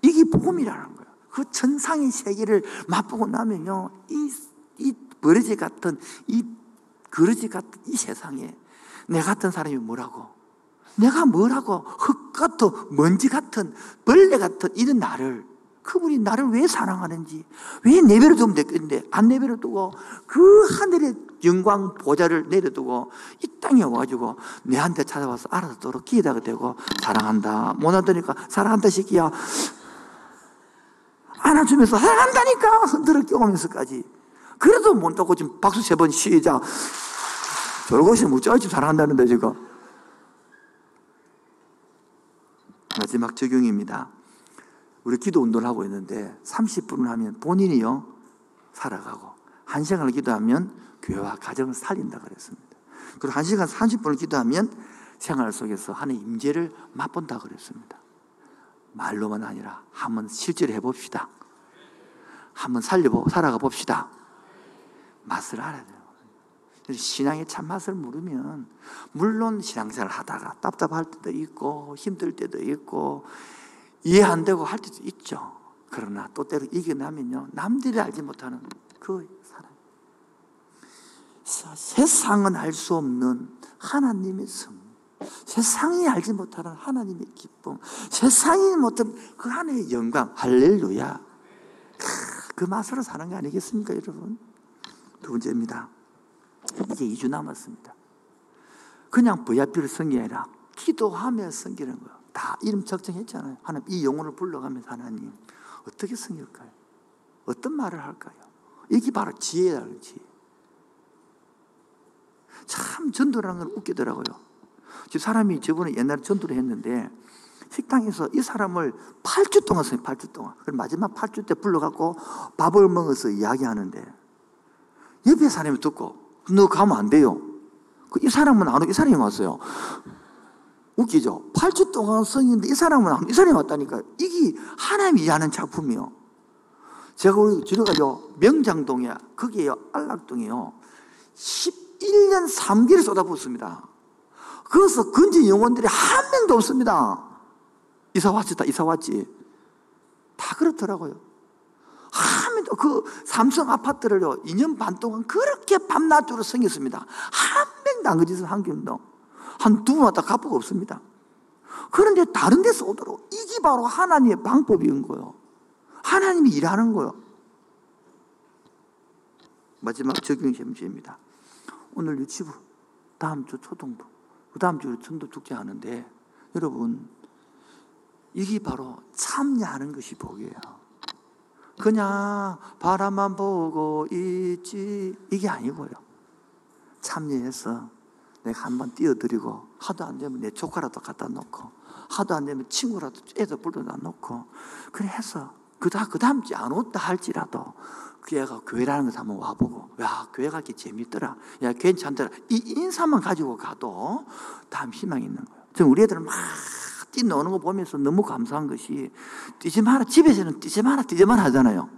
이게 복음이라는 거예요. 그 천상의 세계를 맛보고 나면요. 이, 이 버러지 같은, 이 그러지 같은 이 세상에 내 같은 사람이 뭐라고? 내가 뭐라고? 흙 같은, 먼지 같은, 벌레 같은 이런 나를 그분이 나를 왜 사랑하는지, 왜 내버려 두면 됐겠는데, 안 내버려 두고, 그 하늘의 영광 보좌를 내려두고, 이 땅에 와가지고, 내한테 찾아와서 알아듣도록 기다가 되고, 사랑한다. 못 알아듣니까, 사랑한다, 시키야. 안아주면서, 사랑한다니까! 흔들어 끼우면서까지. 그래도 못 듣고 지금 박수 세 번 시작. 저러고서 무짜지 사랑한다는데, 지금. 마지막 적용입니다. 우리 기도 운동을 하고 있는데 30분을 하면 본인이요 살아가고 1시간을 기도하면 교회와 가정을 살린다 그랬습니다. 그리고 1시간 30분을 기도하면 생활 속에서 하나님 임재를 맛본다 그랬습니다. 말로만 아니라 한번 실제로 해봅시다. 한번 살려보 살아가 봅시다. 맛을 알아야 돼요. 신앙의 참맛을 모르면 물론 신앙생활 하다가 답답할 때도 있고 힘들 때도 있고 이해 안 되고 할 때도 있죠. 그러나 또 때로 이겨나면요. 남들이 알지 못하는 그 사람. 세상은 알 수 없는 하나님의 성. 세상이 알지 못하는 하나님의 기쁨. 세상이 못한 그 하나님의 영광. 할렐루야. 그 맛으로 사는 거 아니겠습니까, 여러분? 두 번째입니다. 이제 2주 남았습니다. 그냥 VIP를 아니라 기도하며 섬기는 거예요. 다 이름 적정했잖아요. 하나님, 이 영혼을 불러가면서 하나님, 어떻게 섬길까요? 어떤 말을 할까요? 이게 바로 지혜라는 지혜. 참 전도라는 건 웃기더라고요. 저 사람이 저번에 옛날에 전도를 했는데 식당에서 이 사람을 8주 동안 써요, 8주 동안. 그럼 마지막 8주 때 불러갖고 밥을 먹어서 이야기하는데 옆에 사람이 듣고 너 가면 안 돼요. 그이 사람은 안 오고 이 사람이 왔어요. 웃기죠? 8주 동안 성인데 이 사람은 이 사람이 왔다니까. 이게 하나님이 하는 작품이요. 제가 우리 지려가죠. 명장동에, 거기에요. 안락동에요. 11년 3개를 쏟아붓습니다. 그래서 건진 영혼들이 한 명도 없습니다. 이사 왔지, 다 이사 왔지. 다 그렇더라고요. 한 명도, 그 삼성 아파트를요, 2년 반 동안 그렇게 밤낮으로 생겼습니다. 한 명도 안 그짓을 한 경도. 한 두 번 왔다 갚고 없습니다. 그런데 다른 데서 오도록 이게 바로 하나님의 방법인 거예요. 하나님이 일하는 거예요. 마지막 적용 점지입니다. 오늘 유치부, 다음 주 초등부, 그 다음 주에 전도 축제 하는데 여러분 이게 바로 참여하는 것이 복이에요. 그냥 바람만 보고 있지 이게 아니고요. 참여해서 내가 한번 띄워드리고 하도 안 되면 내 조카라도 갖다 놓고 하도 안 되면 친구라도 애도 불러다 놓고 그래 해서 그다 그 다음 주에 안 온다 할지라도 그 애가 교회라는 것을 한번 와보고 야 교회 가기 재밌더라. 야 괜찮더라. 이 인사만 가지고 가도 다음 희망이 있는 거예요. 지금 우리 애들은 막 뛰노는 거 보면서 너무 감사한 것이 뛰지 마라. 집에서는 뛰지 마라. 뛰지 마라 하잖아요.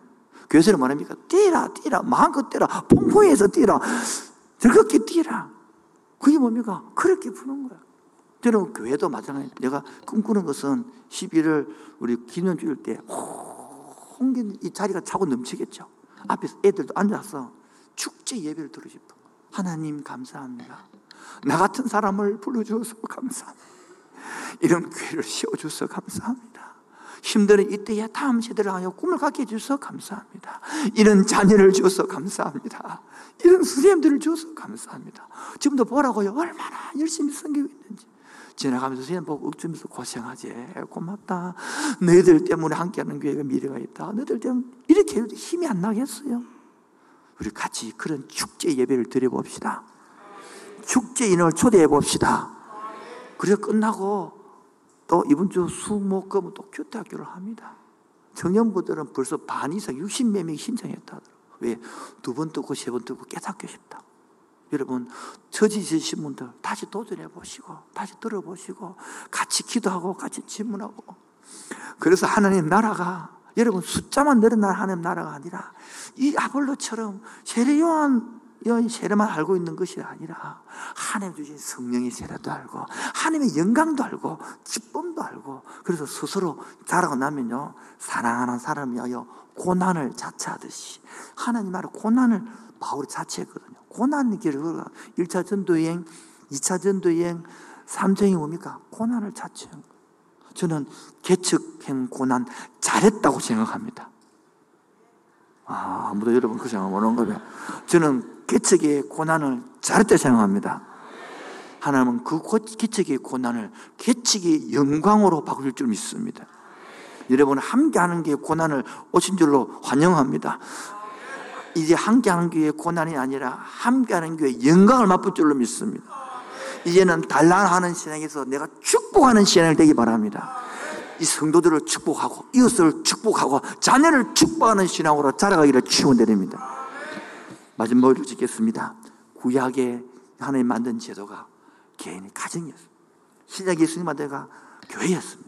교회에서는 뭐합니까? 뛰라 뛰라. 마음껏 뛰라. 풍부해서 뛰라. 즐겁게 뛰라 그게 뭡니까? 그렇게 푸는 거야. 저는 교회도 마찬가지. 내가 꿈꾸는 것은 11월 우리 기념 주일 때 홍긴 이 자리가 차고 넘치겠죠. 앞에서 애들도 앉아서 축제 예배를 들고 싶어. 하나님 감사합니다. 나 같은 사람을 불러주셔서 감사합니다. 이런 교회를 세워주셔서 감사합니다. 힘드는 이때에 다음 세대를 하여 꿈을 갖게 해주셔서 감사합니다. 이런 자녀를 주셔서 감사합니다. 이런 선생님들을 주셔서 감사합니다. 지금도 보라고요. 얼마나 열심히 섬기고 있는지. 지나가면서 선생님 보고 억주면서 고생하지. 고맙다. 너희들 때문에 함께하는 교회가 미래가 있다. 너희들 때문에 이렇게 해도 힘이 안 나겠어요. 우리 같이 그런 축제 예배를 드려봅시다. 축제 인원을 초대해 봅시다. 그래 끝나고 또 이번 주 수목금은 또 교태학교를 합니다. 청년부들은 벌써 반 이상 60몇 명이 신청했다더라고요. 왜? 두번 듣고 세번 듣고 깨닫고 싶다. 여러분 처지신 분들 다시 도전해 보시고 다시 들어보시고 같이 기도하고 같이 질문하고 그래서 하나님 나라가 여러분 숫자만 늘어난 하나님 나라가 아니라 이 아볼로처럼 세례요한 이 세례만 알고 있는 것이 아니라 하나님 주신 성령의 세례도 알고 하나님의 영광도 알고 기쁨도 알고 그래서 스스로 자라고 나면요 사랑하는 사람이여 고난을 자처하듯이 하나님 아래 고난을 바울이 자처했거든요 고난의 길을 걸어가 1차 전도여행 2차 전도여행 3정이 뭡니까? 고난을 자처한 거예요 저는 개척행 고난 잘했다고 생각합니다 아, 아무도 여러분 그 생각 모르는 거예요 저는 개척의 고난을 잘했다 생각합니다. 하나님은 그 개척의 고난을 개척의 영광으로 바꿀 줄 믿습니다. 여러분 함께하는 게 고난을 오신 줄로 환영합니다. 이제 함께하는 교회 고난이 아니라 함께하는 교회 영광을 맛볼 줄로 믿습니다. 이제는 단란하는 신앙에서 내가 축복하는 신앙이 되기 바랍니다. 이 성도들을 축복하고 이웃을 축복하고 자녀를 축복하는 신앙으로 자라가기를 축원드립니다. 마지막으로 짓겠습니다. 구약에 하나님 만든 제도가 개인의 가정이었습니다. 신약 예수님 만든 가 교회였습니다.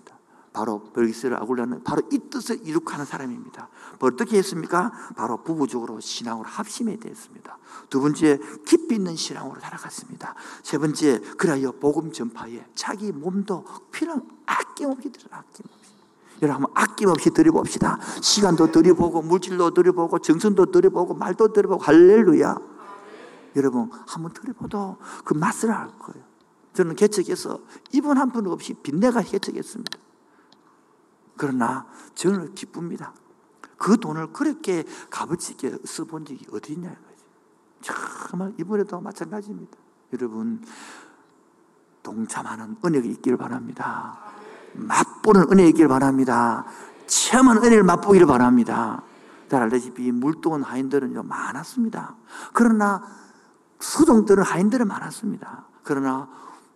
바로 베르기스를 아굴라는 바로 이 뜻을 이룩하는 사람입니다. 어떻게 했습니까? 바로 부부적으로 신앙으로 합심해 되었습니다. 두 번째 깊이 있는 신앙으로 살아갔습니다. 세 번째 그라여 복음 전파에 자기 몸도 필요한 아낌없이 들어 아낌없이 여러분 아낌없이 드려봅시다. 시간도 드려보고 물질도 드려보고 정성도 드려보고 말도 드려보고 할렐루야. 여러분 한번 드려봐도 그 맛을 알 거예요. 저는 개척해서 이분 한 분 없이 빚내가 개척했습니다. 그러나 저는 기쁩니다. 그 돈을 그렇게 값어치 있게 써본 적이 어디 있냐 정말 이번에도 마찬가지입니다. 여러분 동참하는 은혜가 있기를 바랍니다. 맛보는 은혜 있기를 바랍니다. 체험한 은혜를 맛보기를 바랍니다. 잘 알다시피 물동은 하인들은 좀 많았습니다. 그러나 수동들은 하인들은 많았습니다. 그러나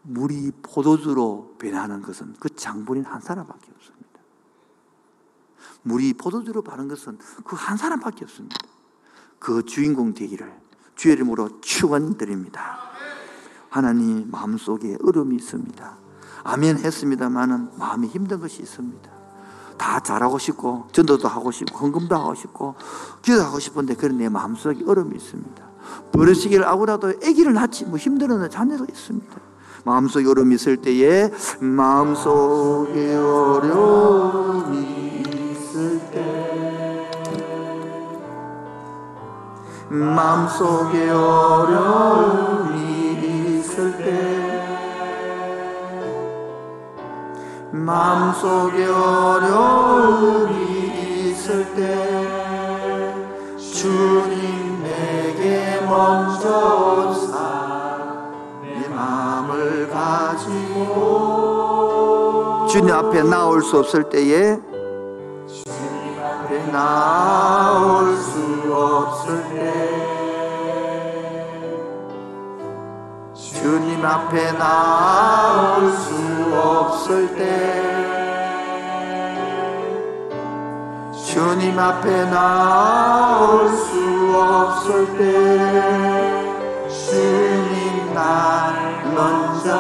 물이 포도주로 변하는 것은 그 장본인 한 사람밖에 없습니다. 물이 포도주로 변하는 것은 그 한 사람밖에 없습니다. 그 주인공 되기를 주의 이름으로 축원드립니다. 하나님 마음속에 어려움이 있습니다. 아멘 했습니다만은 마음이 힘든 것이 있습니다. 다 잘하고 싶고 전도도 하고 싶고 헌금도 하고 싶고 기도하고 싶은데 그런 내 마음속에 어려움이 있습니다. 버릇이기를 아고라도 아기를 낳지 뭐 힘들어하는 자녀가 있습니다. 마음속에 어려움이 있을 때에 마음속에 어려움이 마음속에 어려움이 있을 때 마음속에 어려움이 있을 때 주님 내게 먼저 사내 마음을 가 주님 앞에 나올 수 없을 때에 주님 앞에 나올 수 없을 때 주님 앞에 나올 수 없을 때 주님 앞에 나올 수 없을 때 주님 날 먼저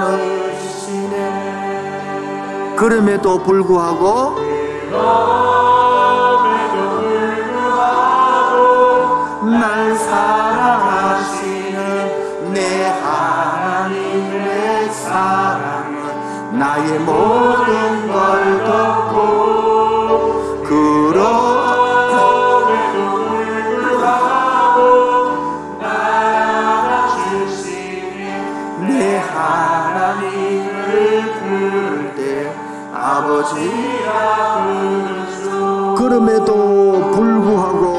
안으시네 그럼에도 불구하고 나의 모든 걸 덮고 내 하나님을 부를 때 아버지라 부르죠 그럼에도 불구하고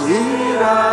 아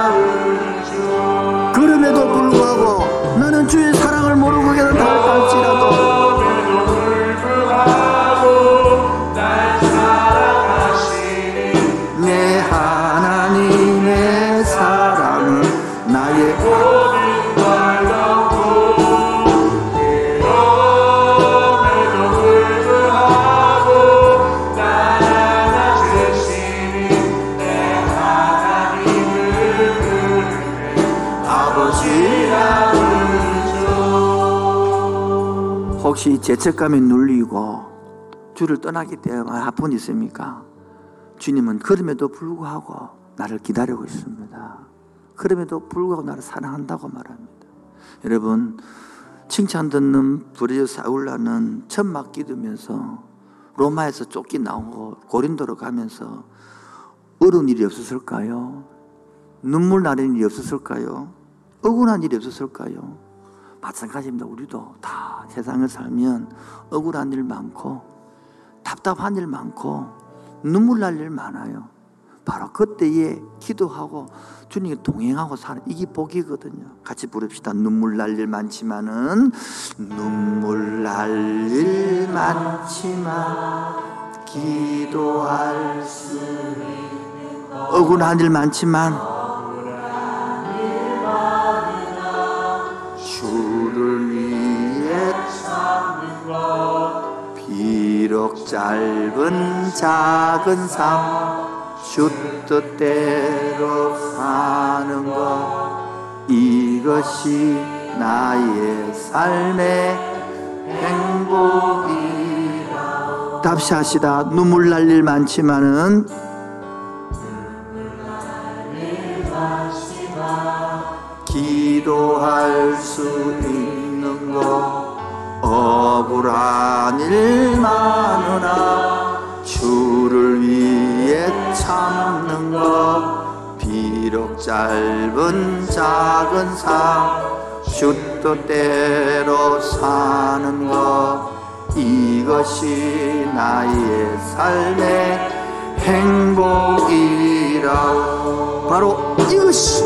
죄책감에 눌리고 주를 떠나기 때문에 아픈 있습니까? 주님은 그럼에도 불구하고 나를 기다리고 있습니다. 그럼에도 불구하고 나를 사랑한다고 말합니다. 여러분 칭찬 듣는 브레드 사울라는 천막 기두면서 로마에서 쫓기 나오고 고린도로 가면서 어려운 일이 없었을까요? 눈물 나는 일이 없었을까요? 억울한 일이 없었을까요? 마찬가지입니다. 우리도 다 세상을 살면 억울한 일 많고 답답한 일 많고 눈물 날 일 많아요. 바로 그때에 기도하고 주님이 동행하고 사는 이게 복이거든요. 같이 부릅시다. 눈물 날 일 많지만은 눈물 날 일 많지만 기도할 수 억울한 일 많지만 비록 짧은 작은 삶 주 뜻 대로 사는 것 이것이 나의 삶의 행복이라. 답시 하시다. 눈물 날 일 많지만은 기도할 수 있는 것 억울한 일 많으나 주를 위해 참는 것 비록 짧은 작은 삶주 뜻대로 사는 것 이것이 나의 삶의 행복이라고. 바로 이것이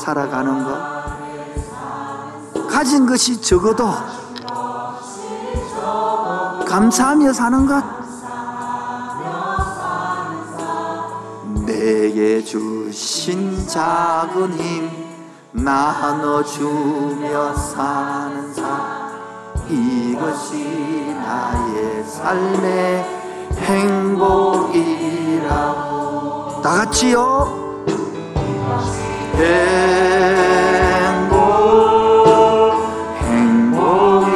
살아가는 것. 가진 것이 적어도 감사하며 사는 것. 내게 주신 작은 힘 나눠주며 사는 삶. 이것이 나의 삶의 행복이라고. 다 같이요 행복 행복이라고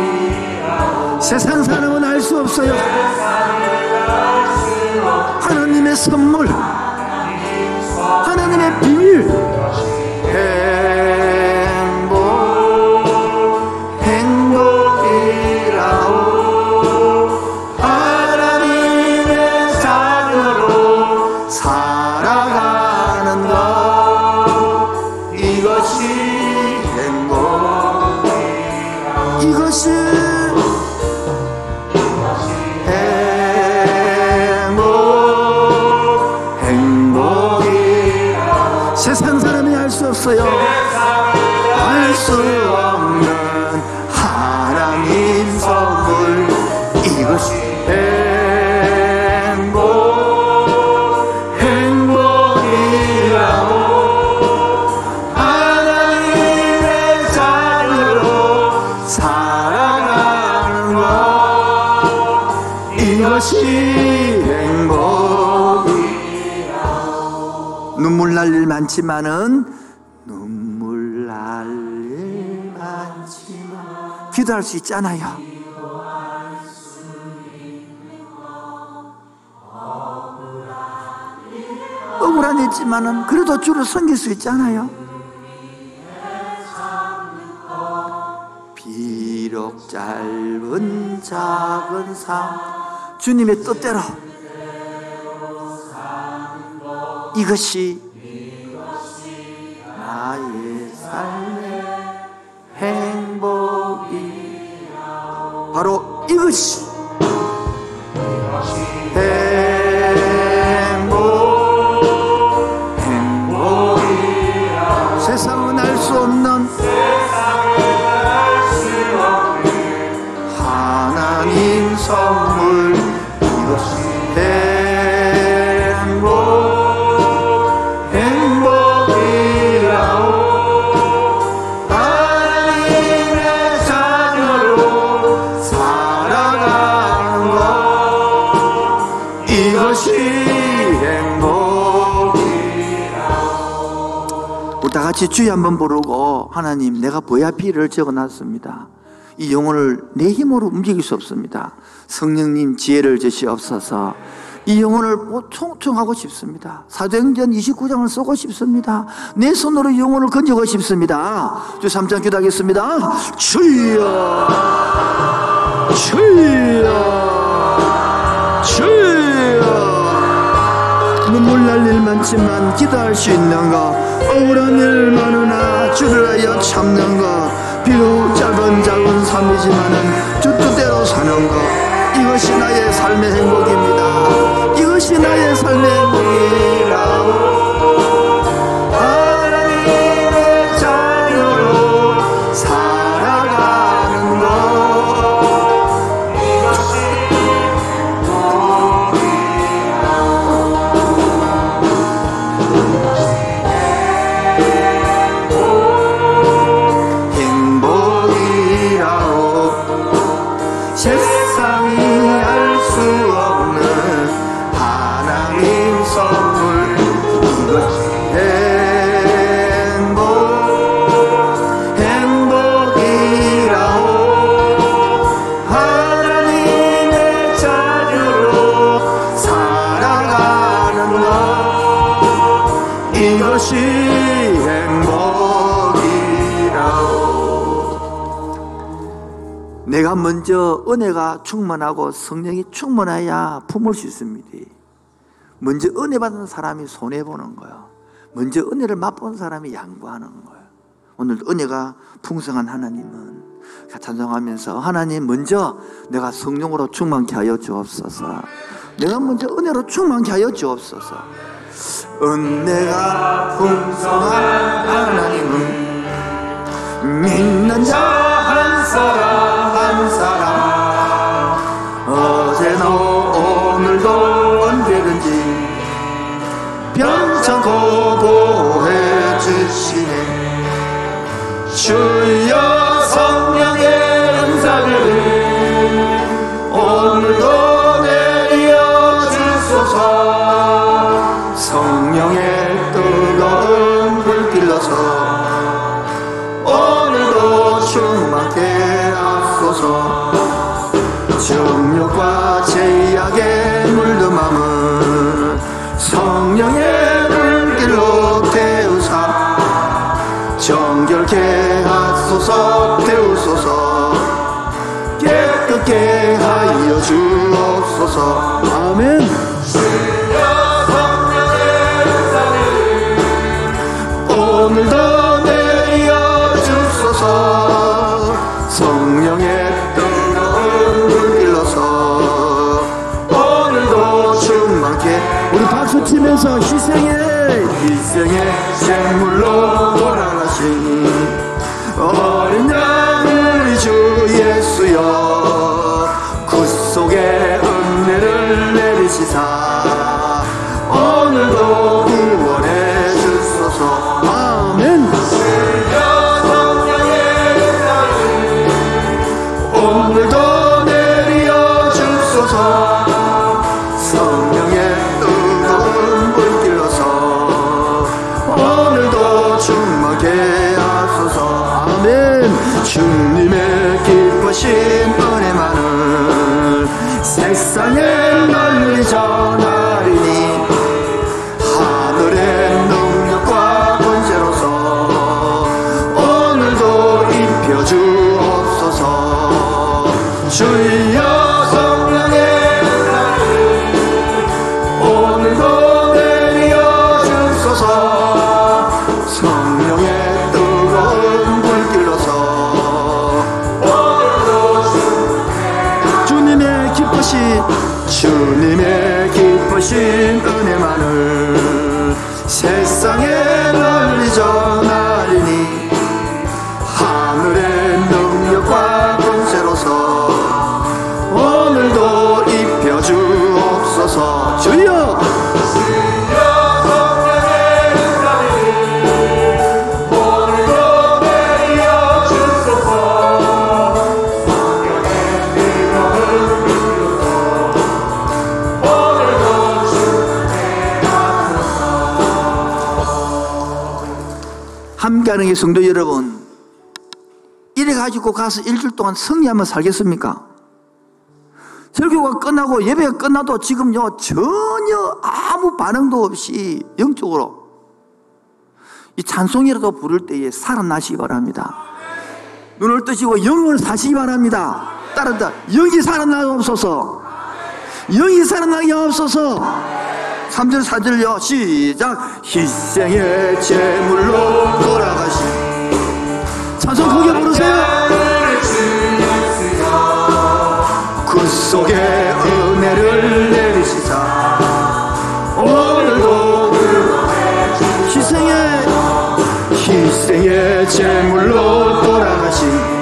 세상 사람은 알 수 없어요 눈물 날 일 많지만은 눈물 날 일 많지만 기도할 수 있잖아요. 억울한 있지만은 그래도 주를 섬길 수 있잖아요. 비록 짧은 작은 삶 주님의 뜻대로 이것이 나의 삶의 행복이 바로 이것이 다 같이 주여 한번 부르고 하나님 내가 보야피를 적어놨습니다 이 영혼을 내 힘으로 움직일 수 없습니다 성령님 지혜를 주시옵소서 이 영혼을 총총하고 싶습니다. 사도행전 29장을 쓰고 싶습니다. 내 손으로 이 영혼을 건지고 싶습니다. 주 3장 기도하겠습니다. 주여, 주여, 주여. 눈물 날일 많지만 기도할 수 있는 가? 억울한 일 많으나 주를 하여 참는 가? 비록 짧은 짧은 삶이지만은 주 뜻대로 사는 것 이것이 나의 삶의 행복입니다. 이것이 나의 삶의 행복이라 먼저 은혜가 충만하고 성령이 충만해야 품을 수 있습니다. 먼저 은혜 받은 사람이 손해보는 거예요. 먼저 은혜를 맛본 사람이 양보하는 거예요. 오늘 은혜가 풍성한 하나님은 찬송하면서 하나님 먼저 내가 성령으로 충만케 하여 주옵소서. 내가 먼저 은혜로 충만케 하여 주옵소서. 은혜가 풍성한 하나님은 믿는 자 한 사람 한 사람 창고 보호해 주시네. 주여. 오늘도 구원해 주소서 게 성도 여러분 이래 가지고 가서 일주일 동안 승리하며 살겠습니까? 설교가 끝나고 예배가 끝나도 지금요 전혀 아무 반응도 없이 영적으로 이 찬송이라도 부를 때에 살아나시기 바랍니다. 눈을 뜨시고 영을 사시기 바랍니다. 따른다 영이 살아나옵소서. 영이 살아나게 하옵소서. 3절 4절요. 시작. 희생의 제물로 돌아가신 찬송 크게 부르세요. 그 속에 은혜를 내리시사. 오늘도 희생의 희생의 제물로 돌아가신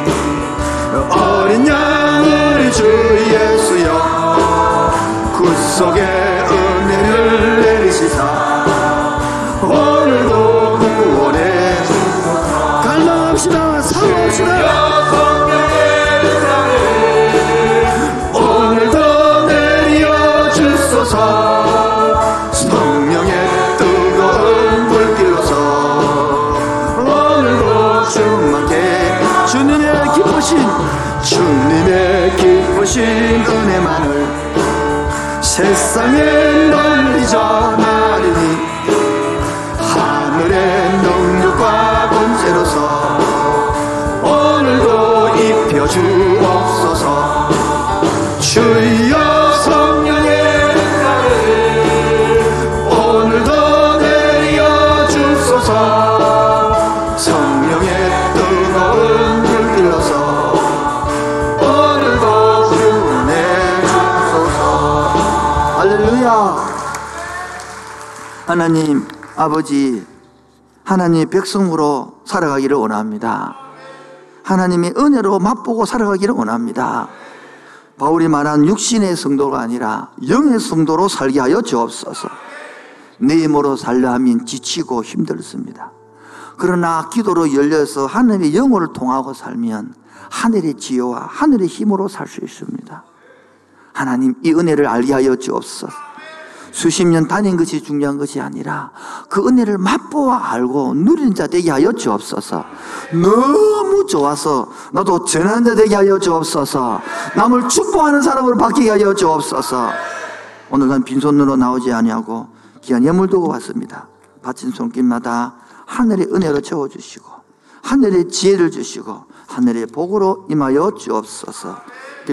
세 하나님 아버지 하나님의 백성으로 살아가기를 원합니다 하나님의 은혜로 맛보고 살아가기를 원합니다 바울이 말한 육신의 성도가 아니라 영의 성도로 살게 하여 주옵소서 내 힘으로 살려 하면 지치고 힘들습니다 그러나 기도로 열려서 하늘의 영혼을 통하고 살면 하늘의 지혜와 하늘의 힘으로 살 수 있습니다. 하나님 이 은혜를 알게 하여 주옵소서. 수십 년 다닌 것이 중요한 것이 아니라 그 은혜를 맛보아 알고 누리는 자 되게 하여 주옵소서. 너무 좋아서 나도 전하는 자 되게 하여 주옵소서. 남을 축복하는 사람으로 바뀌게 하여 주옵소서. 오늘 난 빈손으로 나오지 아니하고 귀한 예물 두고 왔습니다. 바친 손길마다 하늘의 은혜로 채워주시고 하늘의 지혜를 주시고 하늘의 복으로 임하여 주옵소서.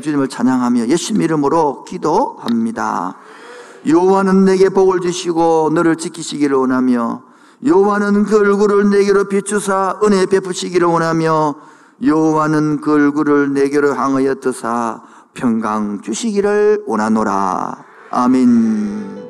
주님을 찬양하며 예수님 이름으로 기도합니다. 여호와는 내게 복을 주시고 너를 지키시기를 원하며 여호와는 그 얼굴을 내게로 비추사 은혜 베푸시기를 원하며 여호와는 그 얼굴을 내게로 향하여 뜨사 평강 주시기를 원하노라 아멘.